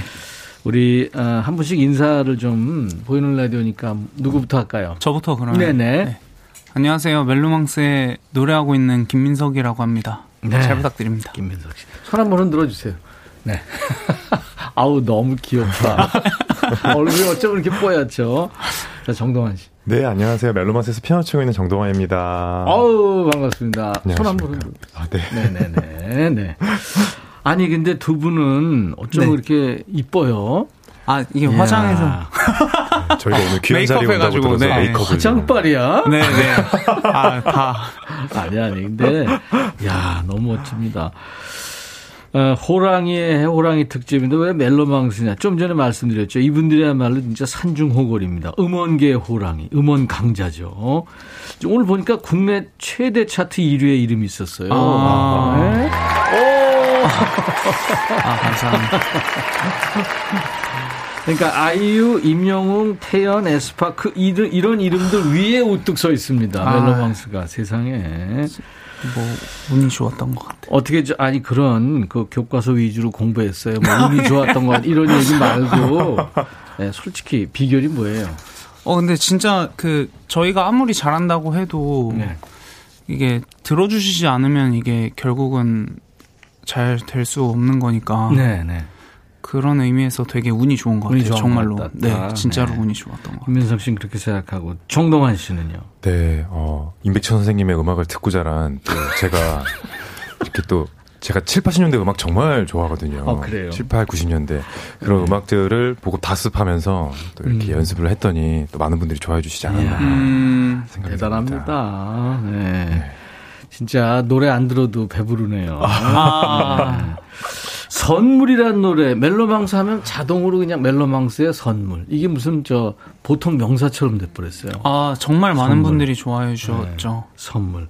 Speaker 1: 우리 어, 한 분씩 인사를 좀 보이는 라디오니까 누구부터 할까요?
Speaker 6: 저부터 그러면.
Speaker 1: 네네.
Speaker 6: 네. 안녕하세요. 멜로망스에 노래하고 있는 김민석이라고 합니다.
Speaker 1: 네.
Speaker 6: 잘 부탁드립니다.
Speaker 1: 김민석 씨. 손 한 번은 들어주세요. 네. 아우, 너무 귀엽다. 얼굴이 어쩜 이렇게 뽀얗죠? 자, 정동환 씨.
Speaker 7: 네, 안녕하세요. 멜로망스에서 피아노 치고 있는 정동환입니다.
Speaker 1: 아우, 반갑습니다. 손 한 번은.
Speaker 7: 아, 네.
Speaker 1: 네네네. 네. 아니, 근데 두 분은 어쩜
Speaker 6: 네.
Speaker 1: 이렇게 이뻐요?
Speaker 6: 아, 이게
Speaker 1: 이야.
Speaker 6: 화장해서.
Speaker 7: 저희가 오늘 귀한 자리
Speaker 6: 메이크업
Speaker 7: 온다고
Speaker 6: 네.
Speaker 7: 메이크업을.
Speaker 1: 화장빨이야?
Speaker 6: 네, 네. 아, 다.
Speaker 1: 아니, 아니, 근데, 야 너무 멋집니다. 어, 호랑이의 호랑이 특집인데 왜 멜로망스냐? 좀 전에 말씀드렸죠. 이분들이야말로 진짜 산중호걸입니다. 음원계의 호랑이, 음원 강자죠. 오늘 보니까 국내 최대 차트 1위의 이름이 있었어요.
Speaker 6: 아.
Speaker 1: 네. 오!
Speaker 6: 아, 감사합니다.
Speaker 1: 그러니까 아이유, 임영웅, 태연, 에스파크 이들 이런 이름들 위에 우뚝 서 있습니다.
Speaker 6: 아.
Speaker 1: 멜로망스가 세상에.
Speaker 6: 뭐, 운이 좋았던 것 같아요.
Speaker 1: 어떻게 저- 아니 그런 그 교과서 위주로 공부했어요. 뭐 운이 좋았던 것 이런 얘기 말고 네, 솔직히 비결이 뭐예요?
Speaker 6: 어, 근데 진짜 그, 저희가 아무리 잘한다고 해도,
Speaker 1: 네.
Speaker 6: 이게 들어주시지 않으면 이게 결국은 잘 될 수 없는 거니까.
Speaker 1: 네, 네.
Speaker 6: 그런 의미에서 되게 운이 좋은 것
Speaker 1: 운이
Speaker 6: 같아요. 정말로.
Speaker 1: 것.
Speaker 6: 네, 진짜로
Speaker 1: 네.
Speaker 6: 운이 좋았던 것 같아요.
Speaker 1: 김민석 씨는 그렇게 생각하고 정동환 씨는요?
Speaker 7: 네, 어, 임백천 선생님의 음악을 듣고 자란 또 제가 이렇게 또 제가 7, 80년대 음악 정말 좋아하거든요.
Speaker 1: 어, 그래요?
Speaker 7: 7, 8, 90년대. 그런 음악들을 보고 다습하면서 또 이렇게
Speaker 1: 음.
Speaker 7: 연습을 했더니 또 많은 분들이 좋아해 주시지 않았나.
Speaker 6: 음,
Speaker 7: 생각이 듭니다.
Speaker 1: 대단합니다. 네. 진짜 노래 안 들어도 배부르네요. 네. 선물이란 노래 멜로망스 하면 자동으로 그냥 멜로망스의 선물 이게 무슨 저 보통 명사처럼 돼버렸어요.
Speaker 6: 아, 정말 많은
Speaker 1: 선물.
Speaker 6: 분들이 좋아해 주셨죠.
Speaker 1: 선물.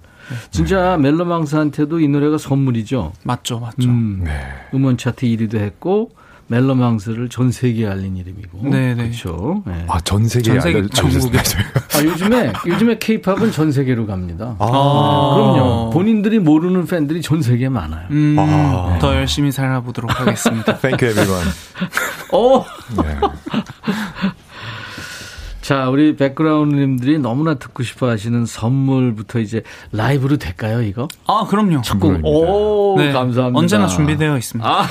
Speaker 1: 진짜 멜로망스한테도 이 노래가 선물이죠.
Speaker 6: 맞죠, 맞죠.
Speaker 1: 음,
Speaker 7: 네.
Speaker 1: 음원 차트 1위도 했고 멜로망스를 전 세계에 알린 이름이고.
Speaker 6: 네, 네.
Speaker 1: 그렇죠. 네.
Speaker 7: 아, 전 세계에
Speaker 6: 전 세계
Speaker 7: 알려. 저희가.
Speaker 1: 아, 요즘에 요즘에 케이팝은 전 세계로 갑니다.
Speaker 7: 아,
Speaker 1: 그럼요. 본인들이 모르는 팬들이 전 세계에 많아요.
Speaker 6: 음,
Speaker 7: 아.
Speaker 6: 더 열심히 살아보도록 하겠습니다.
Speaker 7: Thank you everyone.
Speaker 1: 어.
Speaker 7: 네.
Speaker 1: 자, 우리 백그라운드님들이 너무나 듣고 싶어 하시는 선물부터 이제 라이브로 될까요, 이거?
Speaker 6: 아, 그럼요.
Speaker 1: 꼭, 오,
Speaker 6: 네,
Speaker 1: 감사합니다.
Speaker 6: 언제나 준비되어 있습니다.
Speaker 1: 아,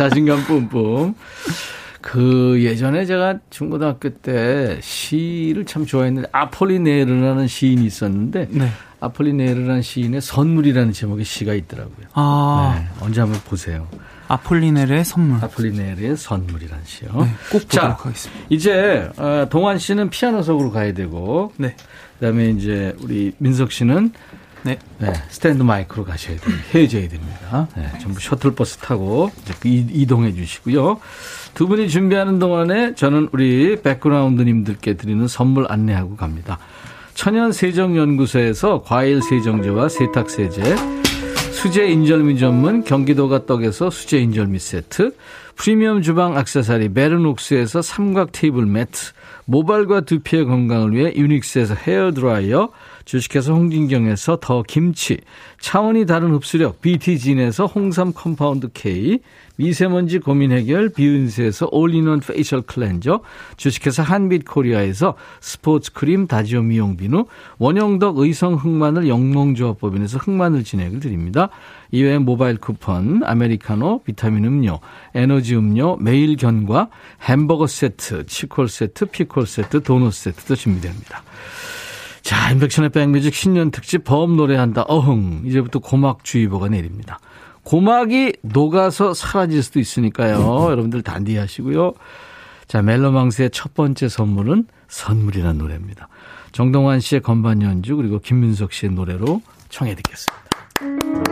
Speaker 1: 자신감 뿜뿜. 그 예전에 제가 중고등학교 때 시를 참 좋아했는데 아폴리네르라는 시인이 있었는데
Speaker 6: 네.
Speaker 1: 아폴리네르라는 시인의 선물이라는 제목의 시가 있더라고요.
Speaker 6: 아,
Speaker 1: 네, 언제 한번 보세요.
Speaker 6: 아폴리네르의 선물.
Speaker 1: 아폴리네르의 선물이라는 시요.
Speaker 6: 네, 꼭
Speaker 1: 자,
Speaker 6: 보도록 하겠습니다.
Speaker 1: 이제 어, 동환 씨는 피아노석으로 가야 되고
Speaker 6: 네.
Speaker 1: 그다음에 이제 우리 민석 씨는
Speaker 6: 네.
Speaker 1: 네, 스탠드 마이크로 가셔야 됩니다. 헤어져야 됩니다. 네, 전부 셔틀버스 타고 그 이- 이동해 주시고요. 두 분이 준비하는 동안에 저는 우리 백그라운드님들께 드리는 선물 안내하고 갑니다. 천연 세정연구소에서 과일 세정제와 세탁 세제, 수제 인절미 전문 경기도가 떡에서 수제 인절미 세트, 프리미엄 주방 액세서리 베르녹스에서 삼각 테이블 매트, 모발과 두피의 건강을 위해 유닉스에서 헤어 드라이어, 주식회사 홍진경에서 더 김치, 차원이 다른 흡수력 BT진에서 홍삼 compound K, 미세먼지 고민 해결 비은세에서 all-in-one facial cleanser, 주식회사 한빛 코리아에서 스포츠 크림 다지오 미용 비누, 원형덕 의성 흑마늘 영농조합법인에서 흑마늘 진액을 드립니다. 이외에 모바일 쿠폰, 아메리카노, 비타민 음료, 에너지 음료, 매일 견과, 햄버거 세트, 치콜 세트, 피콜 세트, 도넛 세트도 준비됩니다. 자, 인백션의 백뮤직 신년 특집 범 노래한다. 어흥. 이제부터 고막주의보가 내립니다. 고막이 녹아서 사라질 수도 있으니까요. 여러분들 단디 하시고요. 자, 멜로망스의 첫 번째 선물은 선물이라는 노래입니다. 정동환 씨의 건반 연주 그리고 김민석 씨의 노래로 청해 듣겠습니다.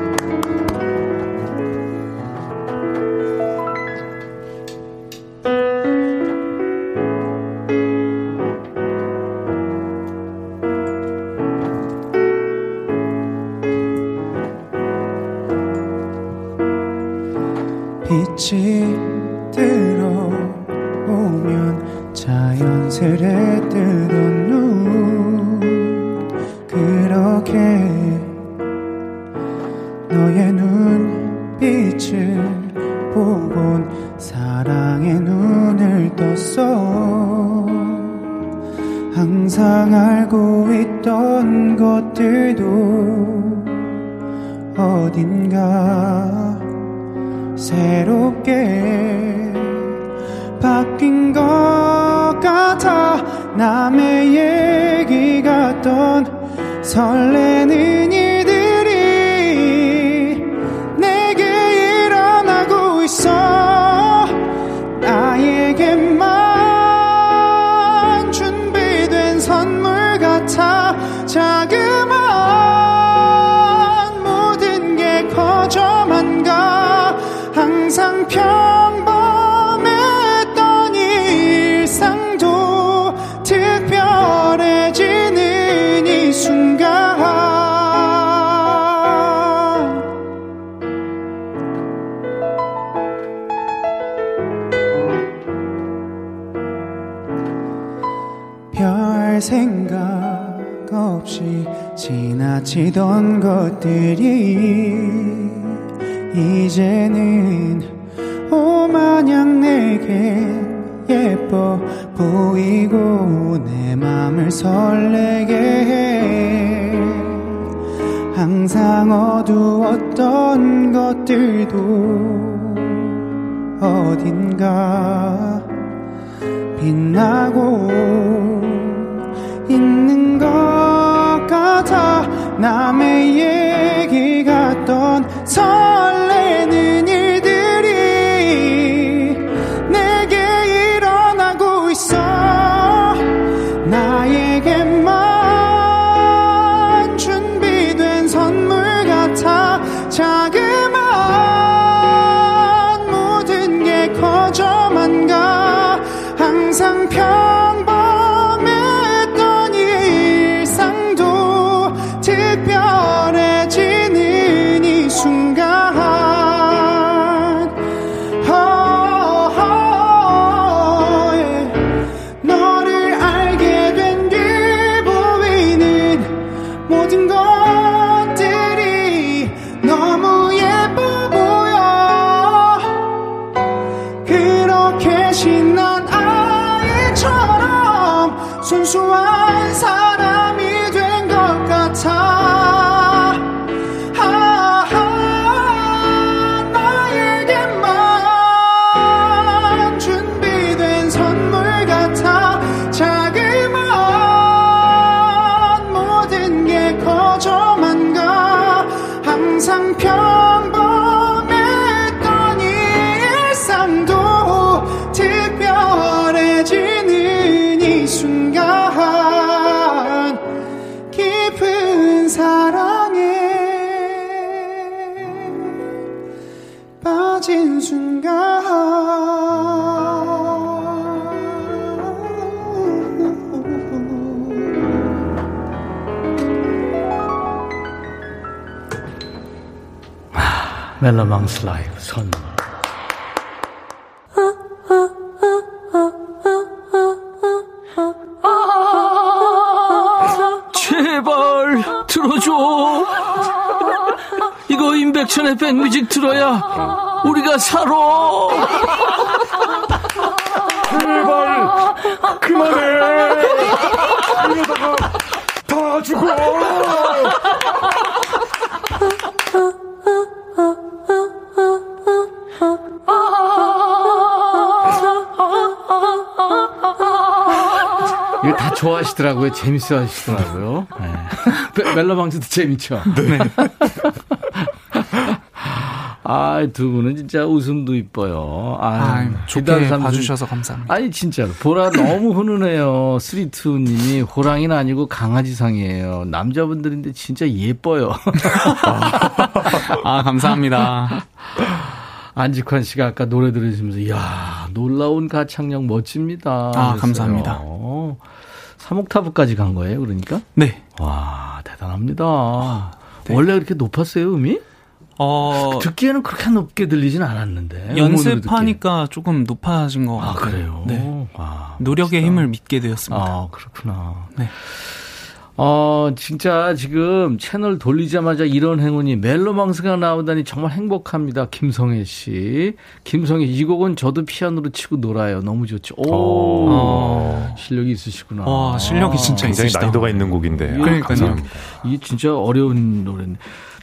Speaker 8: 지나치던 것들이 이제는 오마냥 내게 예뻐 보이고 내 맘을 설레게 해. 항상 어두웠던 것들도 어딘가 빛나고 있는 것 같아 남의 얘기 같던 설
Speaker 1: 멜로망스 라이브 선물. 제발 들어줘. 이거 임백천의 백뮤직 들어야 우리가 살아.
Speaker 7: 제발 그만해. 이러다가 다 죽어.
Speaker 1: 좋아하시더라고요. 재밌어 하시더라고요. 네. 멜로망스도 재밌죠? 네. 아, 두 분은 진짜 웃음도 이뻐요. 아,
Speaker 6: 아, 좋게. 봐주셔서 감사합니다.
Speaker 1: 아니, 진짜로. 보라 너무 훈훈해요. 스리투님이 호랑이는 아니고 강아지상이에요. 남자분들인데 진짜 예뻐요.
Speaker 6: 아, 감사합니다.
Speaker 1: 안직환 씨가 아까 노래 들으시면서, 이야, 놀라운 가창력 멋집니다.
Speaker 6: 아,
Speaker 1: 그랬어요.
Speaker 6: 감사합니다.
Speaker 1: 사목타브까지 간 거예요, 그러니까?
Speaker 6: 네.
Speaker 1: 와, 대단합니다. 원래 그렇게 높았어요, 음이?
Speaker 6: 어,
Speaker 1: 듣기에는 그렇게 높게 들리진 않았는데.
Speaker 6: 연습하니까 조금 높아진 것
Speaker 1: 듣기에. 아,
Speaker 6: 같아요.
Speaker 1: 그래요?
Speaker 6: 네.
Speaker 1: 와,
Speaker 6: 노력의
Speaker 1: 멋있다.
Speaker 6: 힘을 믿게 되었습니다.
Speaker 1: 아, 그렇구나.
Speaker 6: 네.
Speaker 1: 어, 진짜 지금 채널 돌리자마자 이런 행운이 멜로망스가 나오다니 정말 행복합니다. 김성애 씨. 김성애, 이 곡은 저도 피아노로 치고 놀아요. 너무 좋죠. 오,
Speaker 6: 어.
Speaker 1: 실력이 있으시구나.
Speaker 6: 와, 실력이 진짜
Speaker 7: 굉장히
Speaker 6: 있으시다.
Speaker 7: 난이도가 있는 곡인데. 아,
Speaker 6: 그러니까요.
Speaker 1: 이게 진짜 어려운 노래네.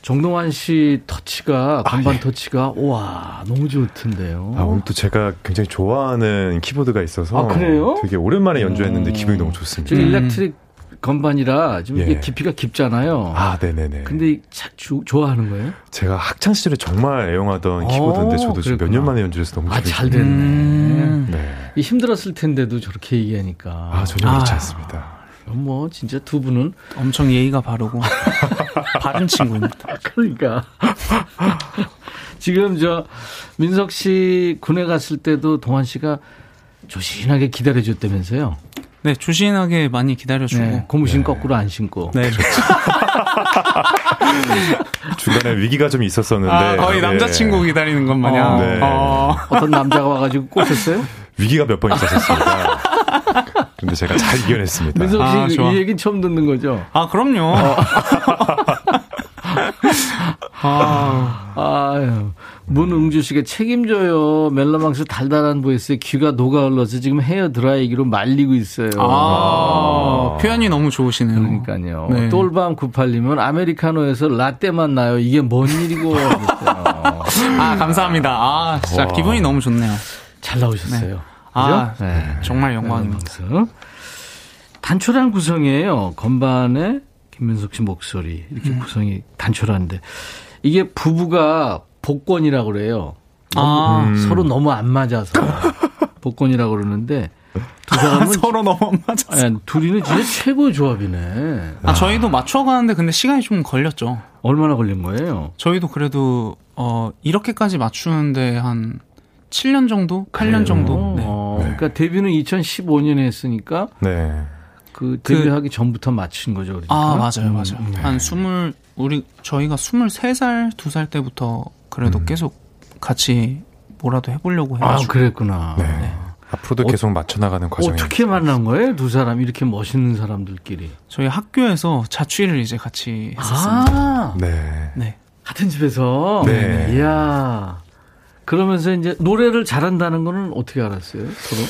Speaker 1: 정동환 씨 터치가, 건반 터치가, 우와, 너무 좋던데요.
Speaker 7: 아, 오늘 또 제가 굉장히 좋아하는 키보드가 있어서
Speaker 1: 아, 그래요?
Speaker 7: 되게 오랜만에 연주했는데
Speaker 1: 음.
Speaker 7: 기분이 너무 좋습니다.
Speaker 1: 저 일렉트릭 건반이라 좀 이게
Speaker 7: 예.
Speaker 1: 깊이가 깊잖아요.
Speaker 7: 아, 네네네.
Speaker 1: 근데 참 주- 좋아하는 거예요?
Speaker 7: 제가 학창 시절에 정말 애용하던
Speaker 1: 어,
Speaker 7: 키보드인데 저도 지금 몇. 년 만에 연주해서 너무
Speaker 1: 아, 잘. 됐네.
Speaker 6: 음.
Speaker 7: 네.
Speaker 1: 이 힘들었을 텐데도 저렇게 얘기하니까.
Speaker 7: 아, 전혀 그렇지
Speaker 6: 아.
Speaker 7: 않습니다.
Speaker 1: 뭐 진짜 두 분은
Speaker 6: 엄청 예의가 바르고 바른 친구입니다.
Speaker 1: 그러니까 지금 저 민석 씨 군에 갔을 때도 동환 씨가 조신하게 기다려줬다면서요?
Speaker 6: 네, 조신하게 많이 기다려주고.
Speaker 1: 네, 고무신 거꾸로 안 신고.
Speaker 6: 네,
Speaker 7: 중간에 위기가 좀 있었었는데.
Speaker 6: 아, 거의
Speaker 7: 네.
Speaker 6: 남자친구 기다리는 것 마냥.
Speaker 1: 어,
Speaker 7: 네.
Speaker 6: 어.
Speaker 1: 어떤 남자가 와가지고 꼬셨어요?
Speaker 7: 위기가 몇 번 있었습니다. 근데 제가 잘 이겨냈습니다.
Speaker 1: 민석 씨
Speaker 6: 아,
Speaker 1: 이
Speaker 6: 좋아.
Speaker 1: 얘기 처음 듣는 거죠?
Speaker 6: 아, 그럼요. 아,
Speaker 1: 아유, 문응주 씨가 책임져요. 멜로망스 달달한 보이스에 귀가 녹아 흘러서 지금 헤어 드라이기로 말리고 있어요.
Speaker 6: 아, 표현이 너무 좋으시네요.
Speaker 1: 그러니까요.
Speaker 6: 네.
Speaker 1: 똘밤 98님은 아메리카노에서 라떼만 나요. 이게 뭔 일이고.
Speaker 6: 아, 감사합니다. 아, 진짜
Speaker 7: 와.
Speaker 6: 기분이 너무 좋네요.
Speaker 1: 잘 나오셨어요.
Speaker 6: 아,
Speaker 1: 그죠? 네.
Speaker 6: 정말 영광입니다.
Speaker 1: 단촐한 구성이에요. 건반에 김민석 씨 목소리 이렇게
Speaker 6: 음.
Speaker 1: 구성이 단촐한데 이게 부부가 복권이라고 그래요. 너무-
Speaker 6: 아.
Speaker 1: 음, 서로 너무 안 맞아서 복권이라고 그러는데 두 사람은
Speaker 6: 서로 너무 안 맞았어.
Speaker 1: 아니, 둘이는 진짜 최고 조합이네.
Speaker 6: 아, 저희도 맞춰가는데 근데 시간이 좀 걸렸죠.
Speaker 1: 얼마나 걸린 거예요?
Speaker 6: 저희도 그래도, 어, 이렇게까지 맞추는데 한 7년 정도? 8년 정도? 네.
Speaker 1: 어, 그러니까 데뷔는 2015년에 했으니까
Speaker 7: 네.
Speaker 1: 그 데뷔하기 전부터 맞춘 거죠. 그러니까.
Speaker 6: 아, 맞아요, 맞아요.
Speaker 1: 음,
Speaker 6: 한 스물, 우리, 저희가 23살, 2살 때부터 그래도 계속 같이 뭐라도 해보려고
Speaker 1: 음. 아,
Speaker 6: 해가지고.
Speaker 1: 그랬구나.
Speaker 7: 네. 앞으로도 계속 맞춰나가는 과정이
Speaker 1: 어떻게 만난 거예요? 두 사람 이렇게 멋있는 사람들끼리.
Speaker 6: 저희 학교에서 자취를 이제 같이 했었습니다.
Speaker 1: 아,
Speaker 7: 네.
Speaker 6: 네.
Speaker 1: 같은 집에서.
Speaker 7: 네.
Speaker 1: 이야. 그러면서 이제 노래를 잘한다는 거는 어떻게 알았어요? 서로?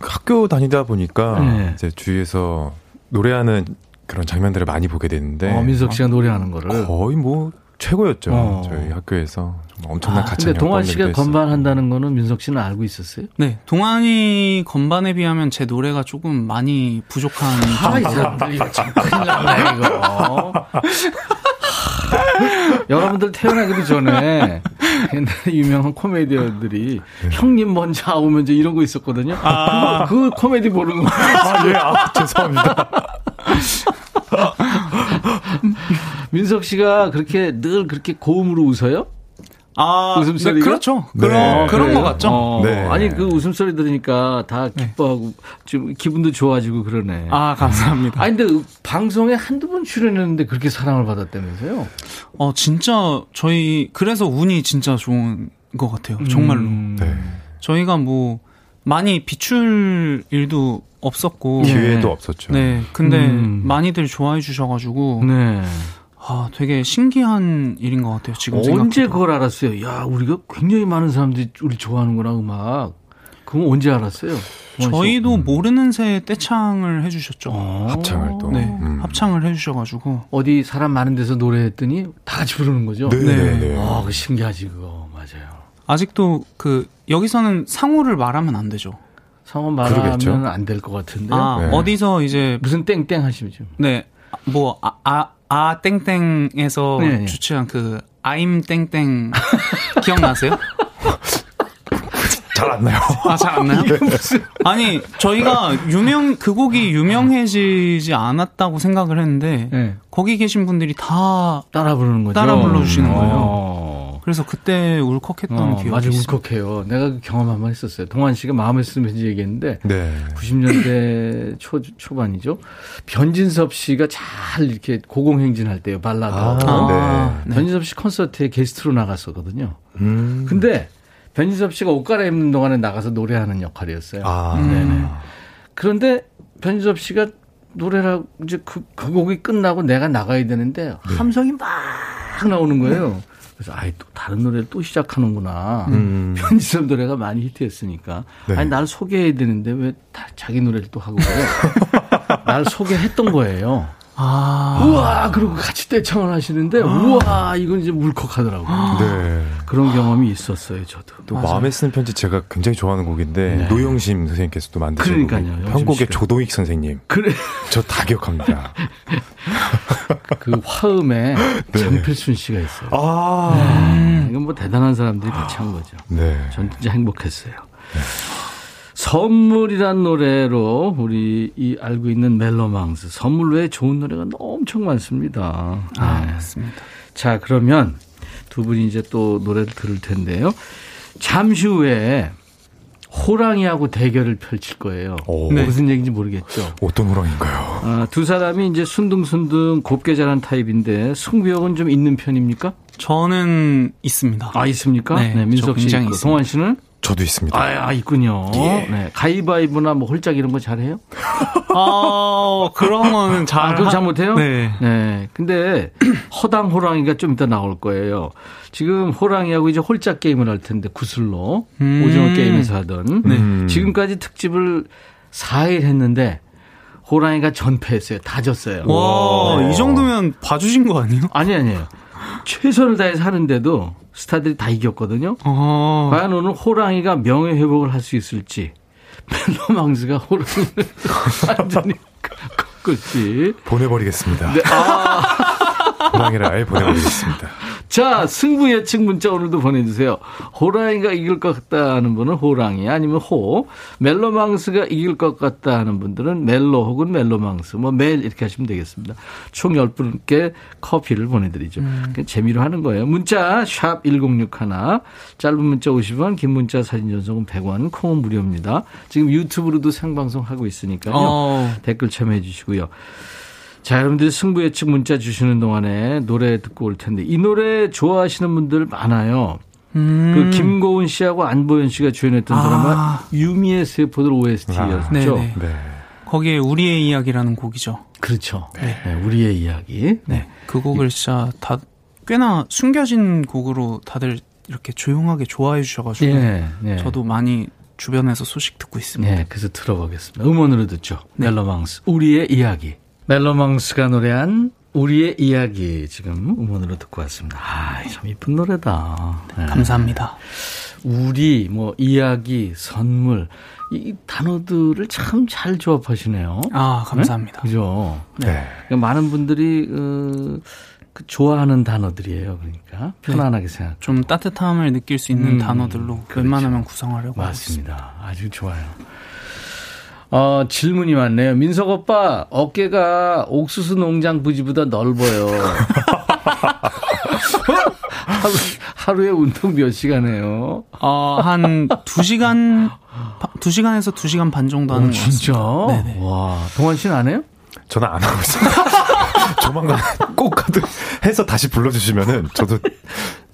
Speaker 7: 학교 다니다 보니까
Speaker 1: 네.
Speaker 7: 이제 주위에서 노래하는 그런 장면들을 많이 보게 됐는데
Speaker 1: 어, 민석 씨가 노래하는 거를.
Speaker 7: 거의 뭐 최고였죠.
Speaker 1: 어.
Speaker 7: 저희 학교에서 정말 엄청난
Speaker 1: 아,
Speaker 7: 가창력.
Speaker 1: 근데 동환 씨가 건반 한다는 거는 민석 씨는 알고 있었어요?
Speaker 6: 네. 동안이 건반에 비하면 제 노래가 조금 많이 부족한.
Speaker 1: 아, 이 사람들 이거 참 큰일 났네, 이거. 여러분들 태어나기도 전에 옛날에 유명한 코미디언들이 형님 먼저 아우면서 이런 거 있었거든요. 그거, 그 코미디 보는 거.
Speaker 7: 아, 예, 아, 죄송합니다.
Speaker 1: 민석 씨가 그렇게 늘 그렇게 고음으로 웃어요?
Speaker 6: 아,
Speaker 1: 웃음소리가?
Speaker 6: 네, 그렇죠.
Speaker 7: 네.
Speaker 6: 그런, 그런
Speaker 1: 그래요?
Speaker 6: 것 같죠.
Speaker 1: 어,
Speaker 7: 네.
Speaker 1: 아니 그 웃음소리 들으니까 다 기뻐하고 좀 기분도 좋아지고 그러네.
Speaker 6: 아, 감사합니다.
Speaker 1: 아니 근데 방송에 한두 번 출연했는데 그렇게 사랑을 받았다면서요?
Speaker 6: 어, 진짜 저희, 그래서 운이 진짜 좋은 것 같아요. 정말로.
Speaker 1: 음.
Speaker 7: 네.
Speaker 6: 저희가 뭐, 많이 비출 일도 없었고.
Speaker 1: 예.
Speaker 7: 기회도 없었죠.
Speaker 6: 네. 근데
Speaker 1: 음.
Speaker 6: 많이들 좋아해 주셔가지고.
Speaker 1: 네.
Speaker 6: 아, 되게 신기한 일인 것 같아요. 지금
Speaker 1: 언제
Speaker 6: 생각해도.
Speaker 1: 그걸 알았어요? 야, 우리가 굉장히 많은 사람들이 우리 좋아하는구나 음악. 그건 언제 알았어요?
Speaker 6: 저희도 모르는 새에 떼창을 해주셨죠.
Speaker 1: 어.
Speaker 7: 합창을 또.
Speaker 6: 네,
Speaker 7: 음.
Speaker 6: 합창을 해주셔가지고.
Speaker 1: 어디 사람 많은 데서 노래했더니 다 같이 부르는 거죠?
Speaker 7: 네, 네, 네.
Speaker 1: 아, 그 신기하지 그거 맞아요.
Speaker 6: 아직도 그, 여기서는 상호를 말하면 안 되죠.
Speaker 1: 성원 말하면. 안 될 것 같은데.
Speaker 6: 아,
Speaker 7: 네.
Speaker 6: 어디서 이제,
Speaker 1: 무슨 땡땡 하시죠?
Speaker 6: 네, 뭐, 아, 아, 아 땡땡에서
Speaker 1: 네, 네.
Speaker 6: 주최한 그, 아임 땡땡, 기억나세요?
Speaker 7: 잘 안 나요.
Speaker 6: 아, 잘 안 나요? 아니, 저희가 유명, 그 곡이 유명해지지 않았다고 생각을 했는데,
Speaker 1: 네.
Speaker 6: 거기 계신 분들이 다,
Speaker 1: 따라 부르는 거죠.
Speaker 6: 따라 불러주시는 거예요.
Speaker 1: 어.
Speaker 6: 그래서 그때 울컥했던
Speaker 1: 어,
Speaker 6: 기억이
Speaker 1: 맞아
Speaker 6: 있어요.
Speaker 1: 울컥해요. 내가 그 경험 한 번 했었어요. 동환 씨가 마음에 쓰면서 얘기했는데
Speaker 7: 네.
Speaker 1: 90년대 초 초반이죠. 변진섭 씨가 잘 이렇게 고공행진할 때요 발라드.
Speaker 7: 아,
Speaker 6: 네.
Speaker 1: 변진섭 씨 콘서트에 게스트로 나갔었거든요.
Speaker 7: 음.
Speaker 1: 근데 변진섭 씨가 옷 갈아입는 동안에 나가서 노래하는 역할이었어요.
Speaker 7: 아.
Speaker 1: 네네. 그런데 변진섭 씨가 노래라 이제 그, 그 곡이 끝나고 내가 나가야 되는데 함성이 막 나오는 거예요. 그래서 아이 또 다른 노래를 또 시작하는구나.
Speaker 7: 음.
Speaker 1: 편지선 노래가 많이 히트했으니까.
Speaker 7: 네.
Speaker 1: 아니 날 소개해야 되는데 왜 다 자기 노래를 또 하고 그래? 날 소개했던 거예요.
Speaker 6: 아.
Speaker 1: 우와 그리고 같이 떼창을 하시는데 우와 이건 이제 울컥하더라고요.
Speaker 7: 네.
Speaker 1: 그런 경험이 있었어요 저도.
Speaker 7: 또 마음에 쓰는 편지 제가 굉장히 좋아하는 곡인데
Speaker 1: 네.
Speaker 7: 노영심 선생님께서 또 만드신
Speaker 1: 그러니까요,
Speaker 7: 편곡의
Speaker 1: 씨가.
Speaker 7: 조동익 선생님.
Speaker 1: 그래
Speaker 7: 저 다 기억합니다.
Speaker 1: 그 화음에
Speaker 7: 네.
Speaker 1: 장필순 씨가 있어요.
Speaker 7: 아.
Speaker 1: 이건 뭐 대단한 사람들이 같이 한 거죠.
Speaker 7: 네.
Speaker 1: 전 진짜 행복했어요. 선물이란 노래로 우리 이 알고 있는 멜로망스 선물 외에 좋은 노래가 엄청 많습니다.
Speaker 6: 아,
Speaker 1: 네.
Speaker 6: 맞습니다.
Speaker 1: 자 그러면 두 분이 이제 또 노래를 들을 텐데요. 잠시 후에 호랑이하고 대결을 펼칠 거예요.
Speaker 7: 오.
Speaker 6: 네.
Speaker 1: 무슨 얘기인지 모르겠죠.
Speaker 7: 어떤 호랑인가요?
Speaker 1: 아, 두 사람이 이제 순둥순둥 곱게 자란 타입인데 승부욕은 좀 있는 편입니까?
Speaker 6: 저는 있습니다.
Speaker 1: 아 있습니까?
Speaker 6: 네, 저
Speaker 1: 민석 씨.
Speaker 6: 있습니다.
Speaker 1: 동환 씨는
Speaker 7: 저도 있습니다.
Speaker 1: 아, 아 있군요.
Speaker 7: 예.
Speaker 1: 네, 가위바위보나 뭐 홀짝 이런 거 잘해요?
Speaker 6: 아, 그런 거는 잘.
Speaker 1: 아, 그거 잘 못해요?
Speaker 6: 네.
Speaker 1: 네. 근데 허당 호랑이가 좀 이따 나올 거예요. 지금 호랑이하고 이제 홀짝 게임을 할 텐데 구슬로
Speaker 6: 음.
Speaker 1: 오징어 게임에서 하던
Speaker 6: 네.
Speaker 7: 음.
Speaker 1: 지금까지 특집을 4일 했는데 호랑이가 전패했어요. 다 졌어요.
Speaker 6: 와, 이 정도면 봐주신 거 아니에요?
Speaker 1: 아니 아니에요. 최선을 다해서 하는데도 스타들이 다 이겼거든요.
Speaker 6: 어.
Speaker 1: 과연 오늘 호랑이가 명예 회복을 할 수 있을지 멜로망스가 호랑이를 완전히 꺾을지.
Speaker 7: 보내버리겠습니다.
Speaker 1: 네, 아.
Speaker 7: 호랑이를 아예 보내버리겠습니다.
Speaker 1: 자, 승부 예측 문자 오늘도 보내주세요. 호랑이가 이길 것 같다 하는 분은 호랑이 아니면 호. 멜로망스가 이길 것 같다 하는 분들은 멜로 혹은 멜로망스. 뭐 매일 이렇게 하시면 되겠습니다. 총 10분께 커피를 보내드리죠. 그냥 재미로 하는 거예요. 문자 샵 1061. 짧은 문자 50원, 긴 문자 사진 전송은 100원, 콩은 무료입니다. 지금 유튜브로도 생방송 하고 있으니까요.
Speaker 6: 어.
Speaker 1: 댓글 참여해 주시고요. 자, 여러분들 승부 예측 문자 주시는 동안에 노래 듣고 올 텐데 이 노래 좋아하시는 분들 많아요.
Speaker 6: 음.
Speaker 1: 그 김고은 씨하고 안보현 씨가 주연했던
Speaker 6: 아.
Speaker 1: 드라마 유미의 세포들 OST였죠.
Speaker 6: 네네.
Speaker 7: 네.
Speaker 6: 거기에 우리의 이야기라는 곡이죠.
Speaker 1: 그렇죠. 네, 우리의 이야기.
Speaker 6: 네. 그 곡을 진짜 다 꽤나 숨겨진 곡으로 다들 이렇게 조용하게 좋아해 주셔가지고
Speaker 1: 예, 예.
Speaker 6: 저도 많이 주변에서 소식 듣고 있습니다.
Speaker 1: 네, 그래서 들어보겠습니다. 음원으로 듣죠.
Speaker 6: 네.
Speaker 1: 멜로망스 우리의 이야기. 멜로망스가 노래한 우리의 이야기 지금 음원으로 듣고 왔습니다. 아, 참 이쁜 노래다. 네.
Speaker 6: 감사합니다.
Speaker 1: 우리, 뭐, 이야기, 선물, 이 단어들을 참 잘 조합하시네요.
Speaker 6: 아, 감사합니다.
Speaker 1: 네? 그죠?
Speaker 7: 네.
Speaker 1: 그러니까 많은 분들이, 어, 그 좋아하는 단어들이에요. 그러니까. 편안하게 생각.
Speaker 6: 좀 따뜻함을 느낄 수 있는
Speaker 1: 음,
Speaker 6: 단어들로
Speaker 1: 그렇죠.
Speaker 6: 웬만하면 구성하려고.
Speaker 1: 맞습니다. 아주 좋아요. 어, 질문이 많네요. 민석 오빠, 어깨가 옥수수 농장 부지보다 넓어요. 하루, 하루에 운동 몇 시간 해요?
Speaker 6: 어, 한 2시간, 2시간에서 2시간 반 정도 하는
Speaker 1: 오,
Speaker 6: 것
Speaker 1: 어, 진짜?
Speaker 6: 네네.
Speaker 1: 와, 동환 씨는 안 해요?
Speaker 7: 저는 안 하고 있습니다. 조만간 꼭 가도 해서 다시 불러주시면은 저도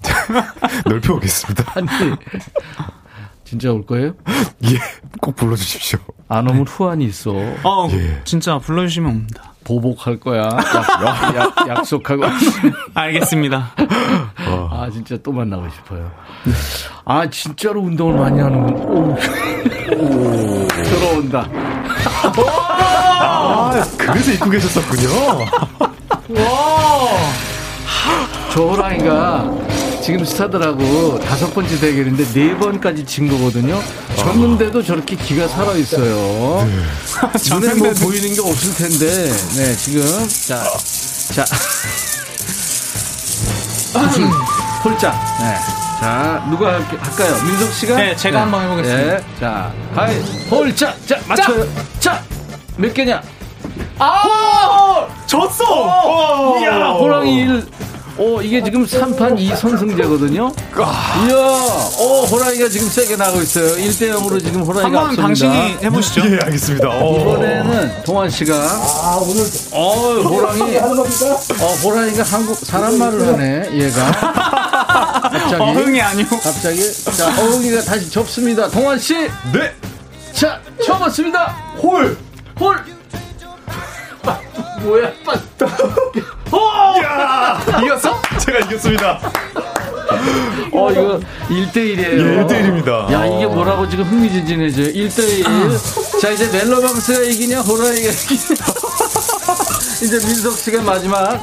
Speaker 7: 넓혀 오겠습니다.
Speaker 1: 아니, 진짜 올 거예요?
Speaker 7: 예, 꼭 불러주십시오.
Speaker 1: 안 오면 후환이 있어.
Speaker 6: 어,
Speaker 7: 예.
Speaker 6: 진짜 불러주시면 옵니다.
Speaker 1: 보복할 거야. 약, 약, 약 속하고.
Speaker 6: 알겠습니다.
Speaker 1: 아, 진짜 또 만나고 싶어요. 아, 진짜로 운동을 많이 하는군. 오. 오. 들어온다.
Speaker 7: 아, 그래서 입고 계셨었군요.
Speaker 1: 저 호랑이가 지금 스타들하고 다섯 번째 대결인데 네 번까지 진 거거든요. 졌는데도 저렇게 기가 살아 있어요. 눈에 뭐 보이는 게 없을 텐데, 네 지금 자, 자, 홀짝, 네. 자 누가 할게, 할까요? 민석 씨가?
Speaker 6: 네, 제가 한번 해보겠습니다.
Speaker 1: 네, 자, 하이, 홀짝, 자 맞춰요. 자, 몇 개냐?
Speaker 6: 아! 졌어!
Speaker 1: 이야, 호랑이 1. 오, 이게 지금 3판 2선승제거든요. 이야, 오, 호랑이가 지금 세게 나고 있어요. 1대 0으로 지금 호랑이가
Speaker 6: 한번
Speaker 1: 앞섭니다.
Speaker 6: 당신이 해보시죠.
Speaker 7: 예, 알겠습니다. 어.
Speaker 1: 이번에는 동환 씨가 아 오늘 어 호랑이 어 호랑이가 한국 사람 말을 하네 얘가 갑자기
Speaker 6: 어흥이 아니고.
Speaker 1: 갑자기 자 어흥이가 다시 접습니다 동환 씨자
Speaker 7: 네.
Speaker 1: 처음 왔습니다
Speaker 7: 홀.
Speaker 1: 홀 뭐야, 빨리.
Speaker 7: 이겼어? 제가 이겼습니다.
Speaker 1: 어, 이거 1대1이에요.
Speaker 7: 예, 1대1입니다.
Speaker 1: 야, 이게 뭐라고 지금 흥미진진해져요. 1대1. 자, 이제 멜로망스가 이기냐, 호랑이가 이기냐. 이제 민석 씨가 마지막.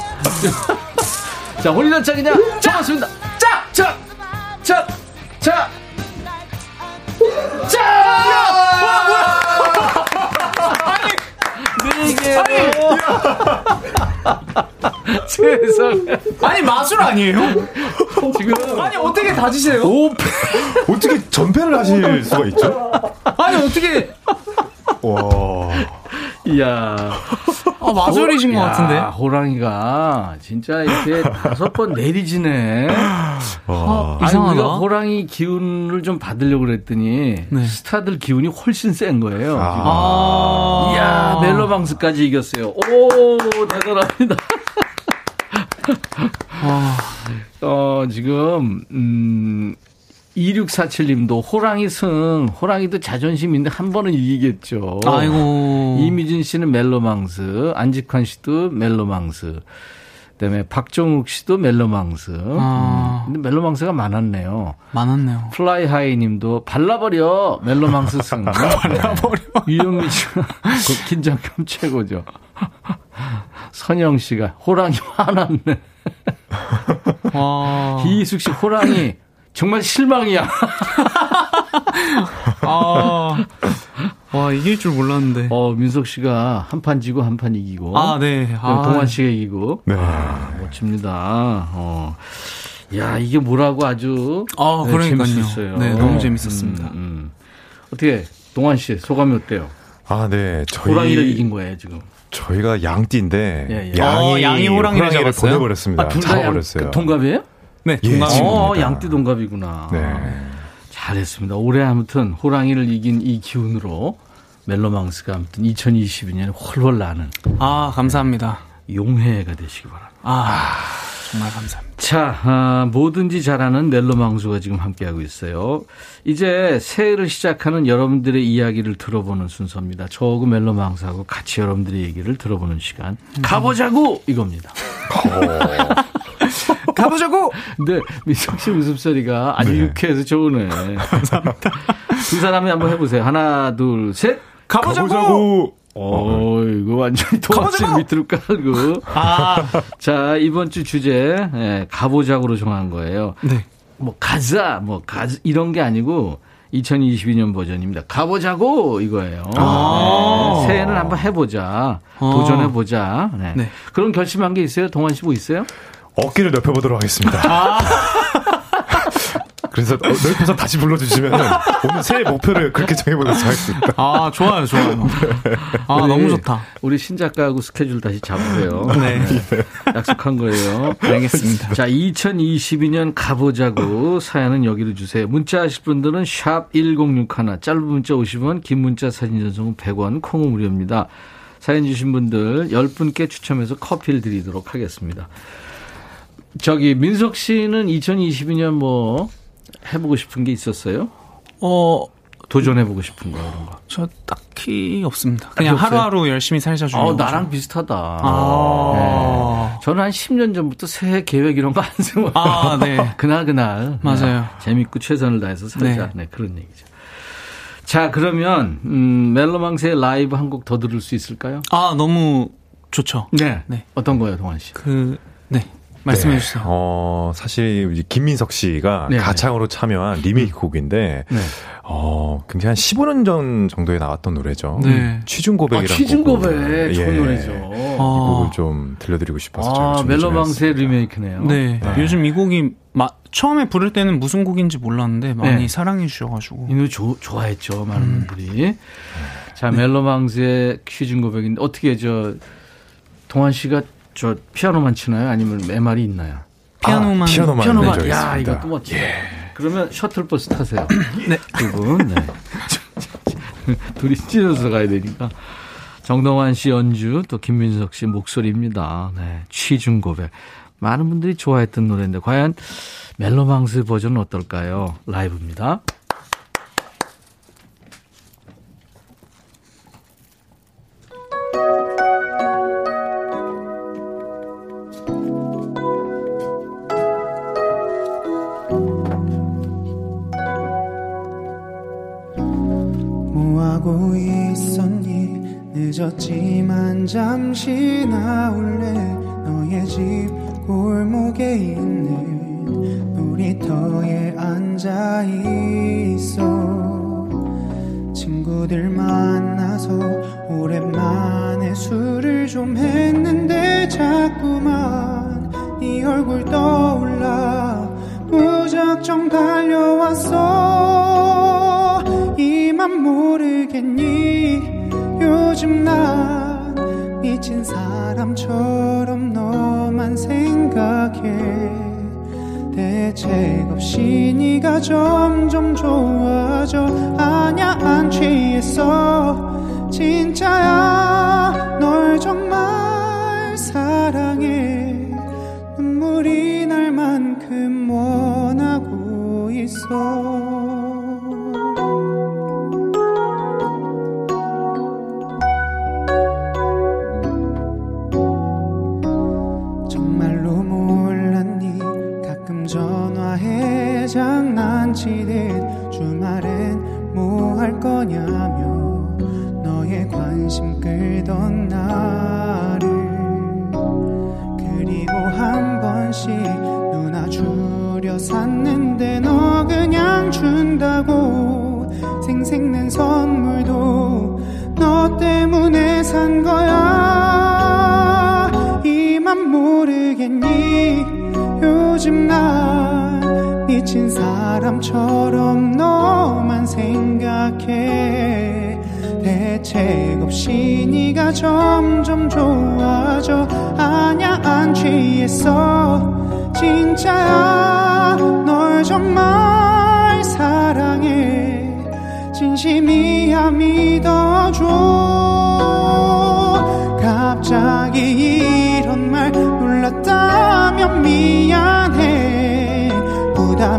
Speaker 1: 자, 홀리는 짝이냐? 잡았습니다. 짝! 짝! 짝! 짝! 짝! 아니, 네 개. 세상에.
Speaker 6: 아니 마술 아니에요?
Speaker 1: 지금
Speaker 6: 아니 어떻게 다지세요?
Speaker 1: 오,
Speaker 7: 어떻게 전패를 하실 수가 있죠?
Speaker 6: 아니 어떻게
Speaker 7: 와.
Speaker 1: 이야.
Speaker 6: 아, 마술이신 것
Speaker 1: 야,
Speaker 6: 같은데?
Speaker 1: 호랑이가 진짜 이렇게 다섯 번 내리지네.
Speaker 7: 와.
Speaker 1: 아니,
Speaker 6: 이상하다.
Speaker 1: 우리가 호랑이 기운을 좀 받으려고 그랬더니
Speaker 6: 네.
Speaker 1: 스타들 기운이 훨씬 센 거예요.
Speaker 6: 아.
Speaker 1: 이야, 멜로방스까지 이겼어요. 오, 대단합니다. 어, 지금, 음, 2647님도 호랑이 승, 호랑이도 자존심인데 한 번은 이기겠죠.
Speaker 6: 아이고.
Speaker 1: 이미진 씨는 멜로망스, 안직환 씨도 멜로망스, 그다음에 박정욱 씨도 멜로망스.
Speaker 6: 아.
Speaker 1: 음, 근데 멜로망스가 많았네요.
Speaker 6: 많았네요.
Speaker 1: 플라이하이 님도 발라버려 멜로망스 승. 발라버려. 유영미 씨가 그 긴장감 최고죠. 선영 씨가 호랑이 화났네.
Speaker 6: 와.
Speaker 1: 이희숙 씨 호랑이 정말 실망이야.
Speaker 6: 아. 와, 이길 줄 몰랐는데.
Speaker 1: 어, 민석 씨가 한 판 지고 한 판 이기고.
Speaker 6: 아, 네. 아.
Speaker 1: 동환 씨가 이기고.
Speaker 7: 네.
Speaker 1: 아, 멋집니다. 어. 야, 이게 뭐라고 아주.
Speaker 6: 아,
Speaker 1: 네,
Speaker 6: 그러니까요.
Speaker 1: 재밌었어요.
Speaker 6: 네, 너무 재밌었습니다.
Speaker 1: 음, 음. 어떻게, 동환 씨, 소감이 어때요?
Speaker 7: 아, 네. 저희
Speaker 1: 호랑이를 이긴 거예요, 지금.
Speaker 7: 저희가 양띠인데
Speaker 1: 예, 예.
Speaker 7: 양이,
Speaker 6: 어, 양이 호랑이를 잡았어요?
Speaker 7: 보내버렸습니다.
Speaker 1: 아, 둘다 양,
Speaker 7: 잡아버렸어요.
Speaker 1: 그 동갑이에요?
Speaker 6: 네,
Speaker 7: 예,
Speaker 6: 동갑.
Speaker 7: 지금.
Speaker 1: 어. 양띠 동갑이구나.
Speaker 7: 네.
Speaker 1: 잘했습니다. 올해 아무튼 호랑이를 이긴 이 기운으로 멜로망스가 아무튼 2022년에 훨훨 나는
Speaker 6: 아, 감사합니다.
Speaker 1: 용해가 되시기 바랍니다.
Speaker 6: 아, 정말 감사합니다.
Speaker 1: 자, 아, 뭐든지 잘하는 멜로망수가 지금 함께하고 있어요. 이제 새해를 시작하는 여러분들의 이야기를 들어보는 순서입니다. 저하고 멜로망수하고 같이 여러분들의 얘기를 들어보는 시간. 가보자고! 이겁니다.
Speaker 6: 가보자고!
Speaker 1: 근데 미성 씨 웃음소리가 아주
Speaker 7: 네.
Speaker 1: 유쾌해서 좋으네. 감사합니다. 두 사람이 한번 해보세요. 하나, 둘, 셋.
Speaker 6: 가보자고!
Speaker 7: 가보자고!
Speaker 1: 어, 이거 완전히 도화지 밑으로 깔고.
Speaker 6: 아,
Speaker 1: 자, 이번 주 주제, 예, 가보자고로 정한 거예요.
Speaker 6: 네.
Speaker 1: 뭐, 가자, 뭐, 가 이런 게 아니고, 2022년 버전입니다. 가보자고! 이거예요.
Speaker 6: 아.
Speaker 1: 네, 새해는 한번 해보자.
Speaker 6: 어.
Speaker 1: 도전해보자. 네.
Speaker 6: 네.
Speaker 1: 그런 결심한 게 있어요? 동환 씨 뭐 있어요?
Speaker 7: 어깨를 넓혀보도록 하겠습니다.
Speaker 1: 아.
Speaker 7: 그래서 어, 넓혀서 다시 불러주시면 오늘 새해 목표를 그렇게 정해보도록 하겠습니다.
Speaker 6: 아, 좋아요, 좋아요. 아,
Speaker 1: 우리-
Speaker 6: 너무 좋다.
Speaker 1: 우리 신작가하고 스케줄 다시 잡으세요.
Speaker 6: 네.
Speaker 1: 약속한 거예요.
Speaker 6: 알겠습니다.
Speaker 1: 자, 2022년 가보자고 사연은 여기로 주세요. 문자 하실 분들은 샵 1061, 짧은 문자 50원, 긴 문자 사진 전송은 100원, 콩은 무료입니다. 사연 주신 분들 10분께 추첨해서 커피를 드리도록 하겠습니다. 저기 민석 씨는 2022년 뭐 해보고 싶은 게 있었어요?
Speaker 6: 어,
Speaker 1: 도전해보고 싶은 거 그런 거.
Speaker 6: 저 딱히 없습니다. 그냥
Speaker 1: 없어요?
Speaker 6: 하루하루 열심히 살자 중이에요.
Speaker 1: 어, 나랑 비슷하다.
Speaker 6: 아.
Speaker 1: 네. 저는 한 10년 전부터 새해 계획 이런 거 안 세워요.
Speaker 6: 아, 네.
Speaker 1: 그날 그날.
Speaker 6: 맞아요.
Speaker 1: 네. 재밌고 최선을 다해서 살자.
Speaker 6: 네.
Speaker 1: 네. 그런 얘기죠. 자, 그러면 음, 멜로망스의 라이브 한 곡 더 들을 수 있을까요?
Speaker 6: 아, 너무 좋죠.
Speaker 1: 네.
Speaker 6: 네.
Speaker 1: 어떤 거예요, 동환 씨?
Speaker 6: 그, 네. 말씀해
Speaker 7: 네.
Speaker 6: 주세요.
Speaker 7: 어, 사실 김민석 씨가
Speaker 1: 네,
Speaker 7: 가창으로 참여한 리메이크 곡인데,
Speaker 1: 네.
Speaker 7: 어, 굉장히 한 15년 전 정도에 나왔던 노래죠.
Speaker 6: 네.
Speaker 7: 취중 고백이라는
Speaker 1: 아, 취중
Speaker 7: 곡을,
Speaker 1: 고백 좋은
Speaker 7: 예,
Speaker 1: 노래죠.
Speaker 7: 이
Speaker 6: 아.
Speaker 7: 곡을 좀 들려드리고 싶어서
Speaker 1: 아,
Speaker 7: 좀
Speaker 1: 멜로망스의. 리메이크네요.
Speaker 6: 네. 요즘 이 곡이 마, 처음에 부를 때는 무슨 곡인지 몰랐는데 많이
Speaker 1: 네.
Speaker 6: 사랑해 주셔가지고.
Speaker 1: 이 노래 조- 좋아했죠, 많은
Speaker 6: 음.
Speaker 1: 분들이.
Speaker 6: 네.
Speaker 1: 자, 멜로망스의 퀴즈 고백인데 어떻게 저 동환 씨가 저 피아노만 치나요? 아니면 MR이 있나요?
Speaker 6: 피아노만.
Speaker 7: 아, 피아노만
Speaker 1: 피아노만
Speaker 7: 내줘
Speaker 1: 야
Speaker 7: 있습니다.
Speaker 1: 이것도 멋지다. 그러면 셔틀버스 타세요.
Speaker 6: 네.
Speaker 1: 두 분 네. 둘이 찢어서 가야 되니까. 정동환 씨 연주 또 김민석 씨 목소리입니다. 네. 취중 고백. 많은 분들이 좋아했던 노래인데 과연 멜로망스 버전은 어떨까요? 라이브입니다.
Speaker 8: 늦었지만 잠시 나올래? 너의 집 골목에 있는 놀이터에 앉아 있어. 친구들 만나서 오랜만에 술을 좀 했는데 자꾸만 네 얼굴 떠올라. 무작정 달려왔어. 이만 모르겠니 요즘 난 미친 사람처럼 너만 생각해. 대책 없이 네가 점점 좋아져. 아냐 안 취했어. 진짜야 널 정말 사랑해. 눈물이 날 만큼 원하고 있어 미친 사람처럼 너만 생각해. 대책 없이 네가 점점 좋아져. 아냐 안 취했어. 진짜야 널 정말 사랑해. 진심이야 믿어줘. 갑자기 이런 말 놀랐다면 미안해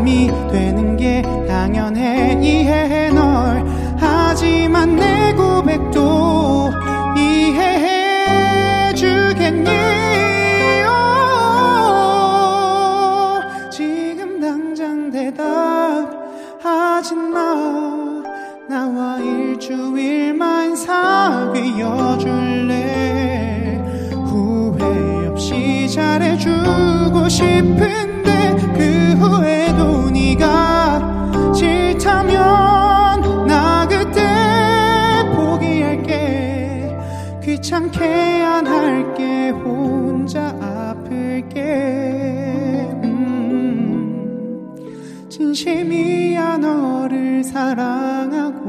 Speaker 8: 부담이 되는 게 당연해. 이해해 널. 하지만 내 고백도 이해해 주겠니? 오, 지금 당장 대답하지 마. 나와 일주일만 사귀어 줄래? 후회 없이 잘해주고 싶은 사랑하고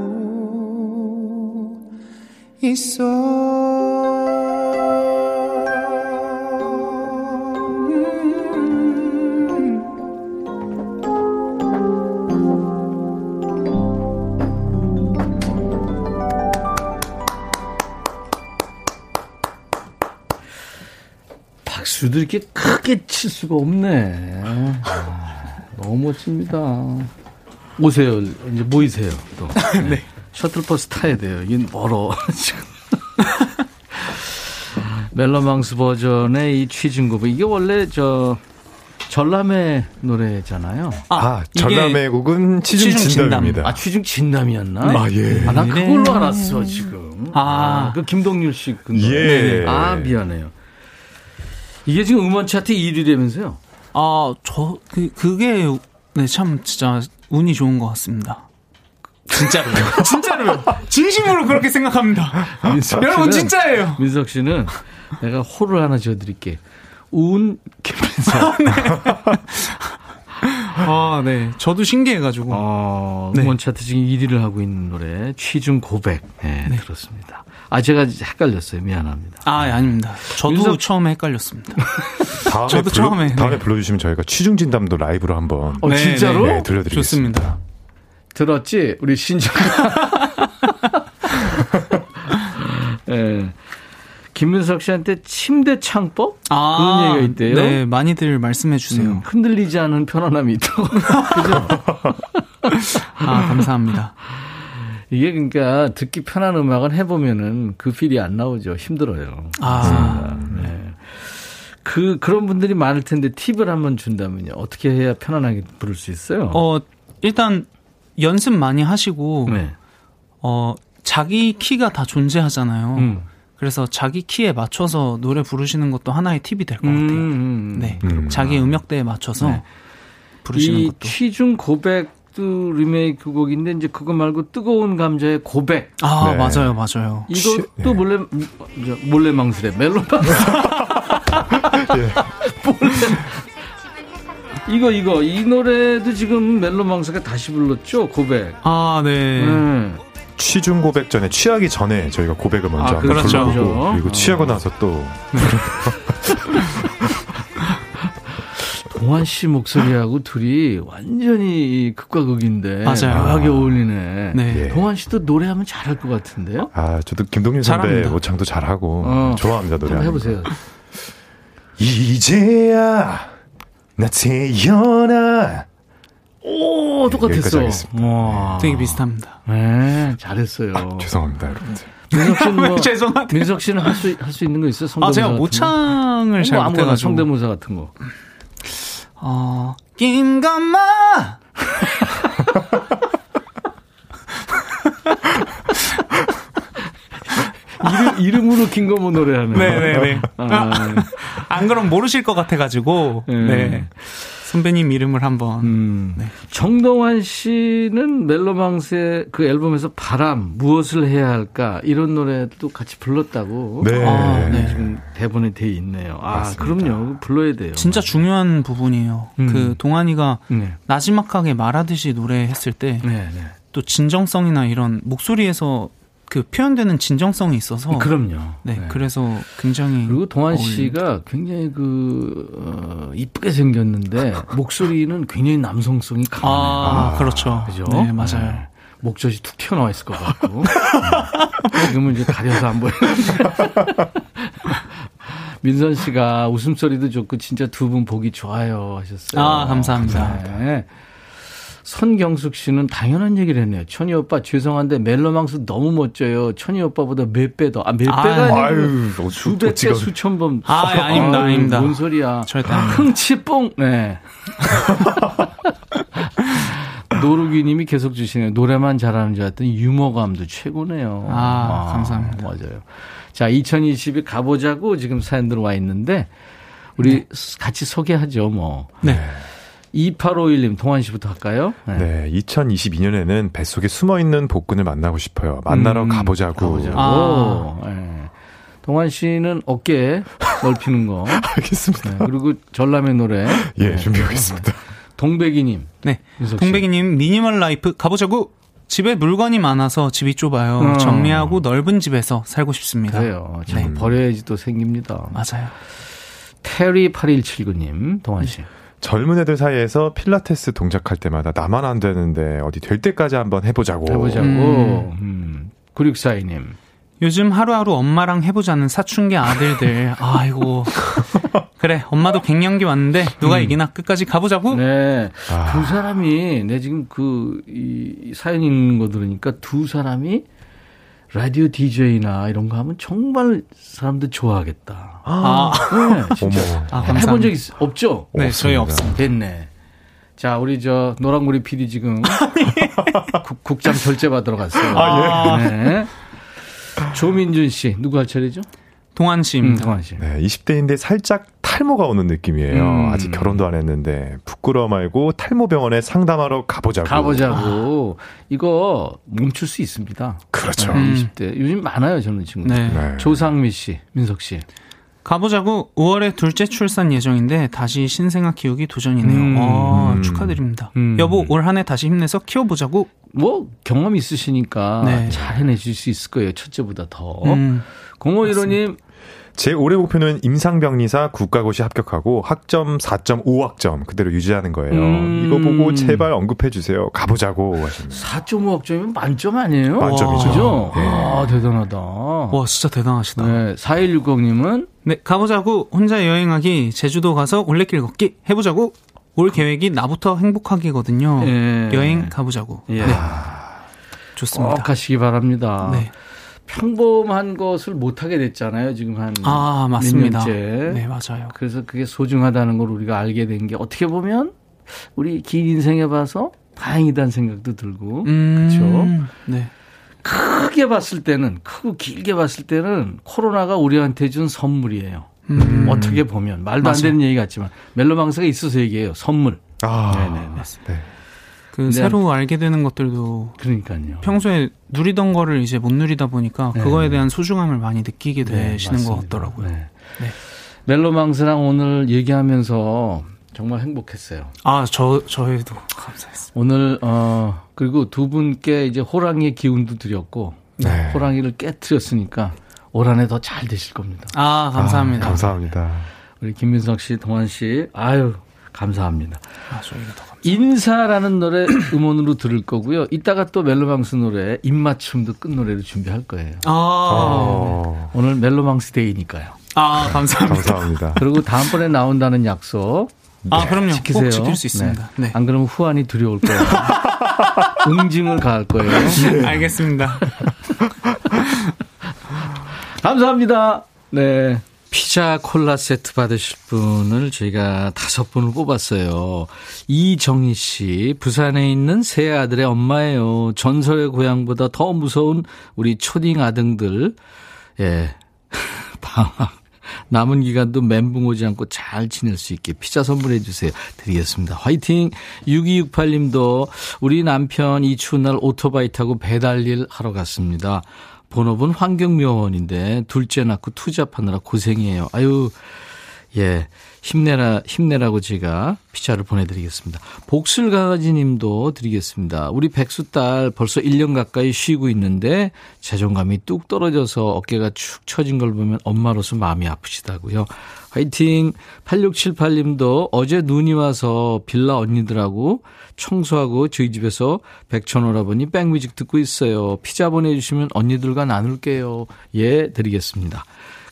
Speaker 8: 있어 음.
Speaker 1: 박수도 이렇게 크게 칠 수가 없네. 아, 너무 멋집니다. 오세요. 이제 모이세요. 또. 네. 셔틀버스 타야 돼요. 이게 멀어. 지금. 멜로망스 버전의 이 취진곡. 이게 원래 저 전람회 노래잖아요.
Speaker 7: 아,
Speaker 6: 이게
Speaker 7: 전남의 곡은 치중 진담입니다.
Speaker 1: 아, 취중 진담이었나?
Speaker 7: 아, 예.
Speaker 1: 아, 난 그걸로 알았어, 지금.
Speaker 6: 아.
Speaker 1: 그 김동률 씨. 그.
Speaker 7: 예.
Speaker 1: 아, 미안해요. 이게 지금 음원 차트 1위라면서요?
Speaker 6: 아, 저, 그, 그게, 네, 참, 진짜, 운이 좋은 것 같습니다. 진짜로요. 진짜로요. 진심으로 그렇게 생각합니다.
Speaker 1: 민석
Speaker 6: 여러분,
Speaker 1: 씨는-
Speaker 6: 진짜예요.
Speaker 1: 민석 씨는 내가 호를 하나 지어드릴게. 운 김민석.
Speaker 6: 아, 네. 저도 신기해가지고.
Speaker 1: 어,
Speaker 6: 네.
Speaker 1: 음원 차트 지금 1위를 하고 있는 노래 취중 고백. 네, 들었습니다. 아 제가 헷갈렸어요. 미안합니다.
Speaker 6: 아, 예, 아닙니다. 저도
Speaker 1: 윤석-
Speaker 6: 처음에 헷갈렸습니다.
Speaker 7: 다음에
Speaker 6: 저도
Speaker 7: 불러,
Speaker 6: 처음에,
Speaker 7: 다음에
Speaker 6: 네.
Speaker 7: 불러주시면 저희가 취중 진담도 라이브로 한번
Speaker 1: 어,
Speaker 6: 네,
Speaker 1: 진짜로?
Speaker 7: 네, 들려드리겠습니다.
Speaker 6: 좋습니다.
Speaker 1: 들었지? 우리 신정. 김민석 씨한테 침대 창법? 그런 얘기가 있대요.
Speaker 6: 네, 많이들 말씀해 주세요.
Speaker 1: 음, 흔들리지 않은 편안함이 있다고. 그죠?
Speaker 6: 아, 감사합니다.
Speaker 1: 이게 그러니까 듣기 편한 음악은 해보면은 그 필이 안 나오죠. 힘들어요.
Speaker 6: 아,
Speaker 1: 네. 그, 그런 분들이 많을 텐데 팁을 한번 준다면요. 어떻게 해야 편안하게 부를 수 있어요?
Speaker 6: 어, 일단, 연습 많이 하시고,
Speaker 1: 네.
Speaker 6: 어, 자기 키가 다 존재하잖아요.
Speaker 1: 음.
Speaker 6: 그래서 자기 키에 맞춰서 노래 부르시는 것도 하나의 팁이 될 것 같아요.
Speaker 1: 음,
Speaker 6: 네.
Speaker 7: 음.
Speaker 6: 자기 음역대에 맞춰서
Speaker 1: 네.
Speaker 6: 부르시는
Speaker 1: 이
Speaker 6: 것도.
Speaker 1: 취중 고백도 리메이크 곡인데 이제 그거 말고 뜨거운 감자의 고백
Speaker 6: 아,
Speaker 7: 네.
Speaker 6: 맞아요, 맞아요.
Speaker 1: 이것도 몰래 음, 저, 몰래 망설여 멜로망 몰래 이거 이거 이 노래도 지금 멜로망스가 다시 불렀죠 고백.
Speaker 6: 아, 네.
Speaker 1: 음.
Speaker 7: 취중 고백 전에 취하기 전에 저희가 고백을 먼저
Speaker 1: 아,
Speaker 7: 한번
Speaker 6: 그렇죠.
Speaker 7: 불러보고
Speaker 1: 그렇죠.
Speaker 7: 그리고 취하고 나서 또
Speaker 1: 동환 씨 목소리하고 둘이 완전히 극과 극인데
Speaker 6: 맞아요.
Speaker 1: 묘하게 어울리네.
Speaker 6: 네.
Speaker 7: 예.
Speaker 1: 동환 씨도 노래하면 잘할 것 같은데요?
Speaker 7: 아, 저도 김동률 선배
Speaker 6: 잘합니다.
Speaker 7: 모창도 잘하고
Speaker 1: 어.
Speaker 7: 좋아합니다 노래.
Speaker 1: 한번 해보세요.
Speaker 7: 이제야 나 태어나
Speaker 1: 오 똑같았어. 와.
Speaker 6: 되게 비슷합니다.
Speaker 1: 네, 잘했어요.
Speaker 7: 죄송합니다 여러분들.
Speaker 1: 민석 씨는 뭐
Speaker 6: 죄송한데.
Speaker 1: 민석 씨는 할 수 할 수 있는 거 있어요? 성대모사
Speaker 6: 아, 제가? 모창을 잘
Speaker 1: 뭐
Speaker 6: 못해가지고.
Speaker 1: 성대모사 같은 거.
Speaker 6: 어, 김건마!
Speaker 1: 이름, 이름으로 김건모 노래하는.
Speaker 6: 네네네.
Speaker 1: 아,
Speaker 6: 안 그럼 모르실 것 같아가지고,
Speaker 1: 네.
Speaker 6: 네. 선배님 이름을 한번.
Speaker 1: 음.
Speaker 6: 네.
Speaker 1: 정동환 씨는 멜로망스의 그 앨범에서 바람, 무엇을 해야 할까, 이런 노래도 같이 불렀다고.
Speaker 7: 네.
Speaker 6: 아, 네.
Speaker 1: 지금 대본에 돼 있네요. 아,
Speaker 7: 맞습니다.
Speaker 1: 그럼요. 불러야 돼요.
Speaker 6: 진짜 중요한 부분이에요.
Speaker 1: 음.
Speaker 6: 그 동환이가
Speaker 1: 네.
Speaker 6: 나지막하게 말하듯이 노래했을 때또
Speaker 1: 네, 네.
Speaker 6: 진정성이나 이런 목소리에서 그 표현되는 진정성이 있어서
Speaker 1: 그럼요.
Speaker 6: 네, 그래서 굉장히
Speaker 1: 그리고 동환. 씨가 굉장히 그, 어, 이쁘게 생겼는데, 목소리는 굉장히 남성성이 강해요.
Speaker 6: 아, 그렇죠.
Speaker 1: 그죠?
Speaker 6: 네, 맞아요.
Speaker 1: 네. 목젖이 툭 튀어나와 있을 것 같고. 네. 지금은 이제 가려서 안 보여요. 민선 씨가 웃음소리도 좋고 진짜 두 분 보기 좋아요 하셨어요.
Speaker 6: 아, 감사합니다.
Speaker 1: 네. 선경숙 씨는 당연한 얘기를 했네요. 천희 오빠 죄송한데 멜로망스 너무 멋져요. 천희 오빠보다 몇 배 더. 아, 몇
Speaker 6: 아,
Speaker 1: 배가 아니고
Speaker 7: 아유, 어,
Speaker 1: 수백 배, 수천 번.
Speaker 6: 아, 아닙니다,
Speaker 1: 아유,
Speaker 6: 아닙니다.
Speaker 1: 뭔 소리야.
Speaker 6: 절대.
Speaker 1: 흥치뽕. 네. 노루기 님이 계속 주시네요. 노래만 잘하는 줄 알았더니 유머감도 최고네요.
Speaker 6: 아, 감사합니다.
Speaker 1: 맞아요. 자, 2020이 가보자고 지금 사연 들어와 있는데 우리 같이 소개하죠, 뭐.
Speaker 6: 네.
Speaker 1: 2851님, 동환 씨부터 할까요?
Speaker 7: 네, 2022년에는 뱃속에 숨어 있는 복근을 만나고 싶어요. 만나러
Speaker 1: 음,
Speaker 7: 가보자고.
Speaker 1: 가보자고.
Speaker 6: 아.
Speaker 1: 예. 동환 씨는 어깨 넓히는 거.
Speaker 7: 알겠습니다.
Speaker 1: 네, 그리고 전람의 노래.
Speaker 7: 예,
Speaker 1: 네.
Speaker 7: 준비하겠습니다.
Speaker 1: 동백이님.
Speaker 6: 네. 동백이님 minimal life 가보자고. 집에 물건이 많아서 집이 좁아요.
Speaker 1: 어.
Speaker 6: 정리하고 넓은 집에서 살고 싶습니다.
Speaker 1: 그래요. 자꾸
Speaker 6: 네.
Speaker 1: 버려야지 또 생깁니다.
Speaker 6: 맞아요.
Speaker 1: 테리 8179님, 동환 씨.
Speaker 7: 젊은 애들 사이에서 필라테스 동작할 때마다 나만 안 되는데 어디 될 때까지 한번 해보자고.
Speaker 1: 해보자고.
Speaker 6: 음.
Speaker 1: 음. 9642님.
Speaker 6: 요즘 하루하루 엄마랑 해보자는 사춘기 아들들. 아이고. 그래, 엄마도 갱년기 왔는데 누가 이기나 끝까지 가보자고.
Speaker 1: 음. 네.
Speaker 7: 아.
Speaker 1: 두 사람이, 내 지금 그, 이, 이 사연 읽는 거 들으니까 두 사람이 라디오 DJ나 이런 거 하면 정말 사람들 좋아하겠다.
Speaker 6: 아,
Speaker 1: 네, 진짜.
Speaker 7: 어머.
Speaker 6: 아,
Speaker 1: 해본. 적 있, 없죠?
Speaker 6: 네, 저희
Speaker 7: 없습니다.
Speaker 6: 없습니다.
Speaker 1: 됐네. 자, 우리 저 노랑머리 PD 지금 국, 국장 결제 받으러 갔어요.
Speaker 6: 아,
Speaker 1: 네. 조민준 씨, 누구 할 차례죠?
Speaker 6: 동환
Speaker 1: 음,
Speaker 6: 씨입니다.
Speaker 1: 동환 씨.
Speaker 7: 네, 20대인데 살짝 탈모가 오는 느낌이에요.
Speaker 1: 음.
Speaker 7: 아직 결혼도 안 했는데 부끄러워 말고 탈모 병원에 상담하러 가보자고.
Speaker 1: 가보자고. 이거 멈출 수 있습니다.
Speaker 7: 그렇죠.
Speaker 1: 네,
Speaker 6: 음.
Speaker 1: 20대. 요즘 많아요, 저는 친구들.
Speaker 6: 네.
Speaker 7: 네.
Speaker 1: 조상미 씨, 민석 씨.
Speaker 6: 가보자고 5월에 둘째 출산 예정인데 다시 신생아 키우기 도전이네요.
Speaker 1: 음.
Speaker 6: 아, 축하드립니다.
Speaker 1: 음.
Speaker 6: 여보 올 한 해 다시 힘내서 키워보자고.
Speaker 1: 뭐 경험 있으시니까
Speaker 6: 네.
Speaker 1: 잘 해내실 수 있을 거예요. 첫째보다 더.
Speaker 6: 음,
Speaker 1: 0515님,
Speaker 7: 제 올해 목표는 임상병리사 국가고시 합격하고 학점 4.5학점 그대로 유지하는 거예요.
Speaker 1: 음.
Speaker 7: 이거 보고 제발 언급해 주세요. 가보자고 하십니다.
Speaker 1: 4.5학점이면 만점 아니에요?
Speaker 7: 만점이죠.
Speaker 1: 그죠?
Speaker 7: 예.
Speaker 1: 아, 대단하다.
Speaker 6: 와 진짜 대단하시다. 네.
Speaker 1: 네, 4160님은
Speaker 6: 가보자고 혼자 여행하기 제주도 가서 올레길 걷기 해보자고. 올 계획이 나부터 행복하기거든요.
Speaker 1: 예.
Speaker 6: 여행 가보자고.
Speaker 1: 예.
Speaker 6: 네. 좋습니다.
Speaker 1: 꼭 가시기 바랍니다.
Speaker 6: 네.
Speaker 1: 평범한 것을 못 하게 됐잖아요. 지금 한. 아몇
Speaker 6: 맞습니다.
Speaker 1: 년째.
Speaker 6: 네 맞아요.
Speaker 1: 그래서 그게 소중하다는 걸 우리가 알게 된 게 어떻게 보면 우리 긴 인생에 봐서 다행이다는 생각도 들고.
Speaker 6: 음,
Speaker 1: 그렇죠.
Speaker 6: 네.
Speaker 1: 크게 봤을 때는 크고 길게 봤을 때는 코로나가 우리한테 준 선물이에요.
Speaker 6: 음.
Speaker 1: 어떻게 보면 말도 안
Speaker 6: 맞아요.
Speaker 1: 되는 얘기 같지만 멜로망스가 있어서 얘기해요. 선물.
Speaker 7: 아,
Speaker 1: 네네네.
Speaker 7: 네.
Speaker 6: 그
Speaker 1: 네.
Speaker 6: 새로 알게 되는 것들도
Speaker 1: 그러니까요.
Speaker 6: 평소에 누리던 거를 이제 못 누리다 보니까
Speaker 1: 네.
Speaker 6: 그거에 대한 소중함을 많이 느끼게
Speaker 1: 네,
Speaker 6: 되시는 것
Speaker 1: 맞습니다.
Speaker 6: 같더라고요.
Speaker 1: 네.
Speaker 6: 네.
Speaker 1: 멜로망스랑 오늘 얘기하면서 정말 행복했어요.
Speaker 6: 아, 저, 저희도 감사했습니다.
Speaker 1: 오늘 어 그리고 두 분께 이제 호랑이의 기운도 드렸고
Speaker 7: 네.
Speaker 1: 호랑이를 깨뜨렸으니까 올 한해 더 잘 되실 겁니다.
Speaker 6: 아, 감사합니다.
Speaker 7: 아, 감사합니다.
Speaker 1: 우리 김민석 씨, 동환 씨, 아유 감사합니다.
Speaker 6: 아, 저희가 더 감사합니다.
Speaker 1: 인사라는 노래 음원으로 들을 거고요. 이따가 또 멜로망스 노래 입맞춤도 끝 노래로 준비할 거예요.
Speaker 6: 아,
Speaker 7: 어,
Speaker 1: 오늘 멜로망스 데이니까요.
Speaker 6: 아, 감사합니다.
Speaker 7: 감사합니다.
Speaker 1: 그리고 다음번에 나온다는 약속
Speaker 6: 아, 그럼요.
Speaker 1: 지키세요.
Speaker 6: 꼭 지킬 수 있습니다. 네.
Speaker 1: 안 그러면 후환이 두려울 거예요. 응징을 가할 거예요.
Speaker 6: 알겠습니다.
Speaker 1: 감사합니다. 네. 피자 콜라 세트 받으실 분을 저희가 다섯 분을 뽑았어요. 이정희 씨, 부산에 있는 세 아들의 엄마예요. 전설의 고향보다 더 무서운 우리 초딩 아등들. 예. 방학. 남은 기간도 멘붕 오지 않고 잘 지낼 수 있게 피자 선물해 주세요. 드리겠습니다. 화이팅! 6268님도 우리 남편 이 추운 날 오토바이 타고 배달 일 하러 갔습니다. 본업은 환경묘원인데 둘째 낳고 투잡하느라 고생이에요. 아유, 예. 힘내라, 힘내라고 제가 피자를 보내드리겠습니다. 복슬 강아지 님도 드리겠습니다. 우리 백수 딸 벌써 1년 가까이 쉬고 있는데 자존감이 뚝 떨어져서 어깨가 축 처진 걸 보면 엄마로서 마음이 아프시다고요. 화이팅! 8678 님도 어제 눈이 와서 빌라 언니들하고 청소하고 저희 집에서 백천오라버니 백뮤직 듣고 있어요. 피자 보내주시면 언니들과 나눌게요. 예, 드리겠습니다.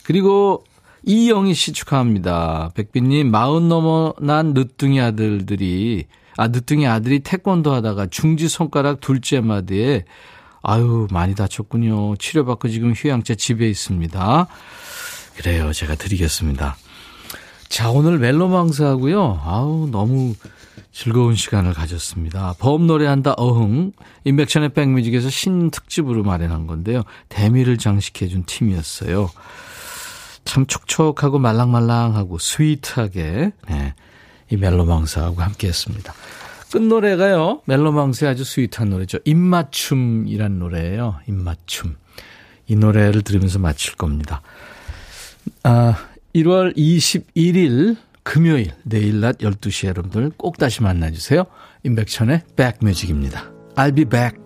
Speaker 1: 그리고 이영희 씨 축하합니다. 백빈님, 마흔 넘어 난 늦둥이 아들들이, 아, 늦둥이 아들이 태권도 하다가 중지 손가락 둘째 마디에, 아유, 많이 다쳤군요. 치료받고 지금 휴양자 집에 있습니다. 그래요. 제가 드리겠습니다. 자, 오늘 멜로망스하고요. 아우, 너무 즐거운 시간을 가졌습니다. 범 노래한다 어흥. 인백천의 백뮤직에서 신특집으로 마련한 건데요. 대미를 장식해준 팀이었어요. 참 촉촉하고 말랑말랑하고 스위트하게 네, 이 멜로망스하고 함께했습니다. 끝 노래가요. 멜로망스의 아주 스위트한 노래죠. 입맞춤이란 노래예요. 입맞춤. 이 노래를 들으면서 마칠 겁니다. 아, 1월 21일 금요일 내일 낮 12시에 여러분들 꼭 다시 만나주세요. 임백천의 백뮤직입니다. I'll be back.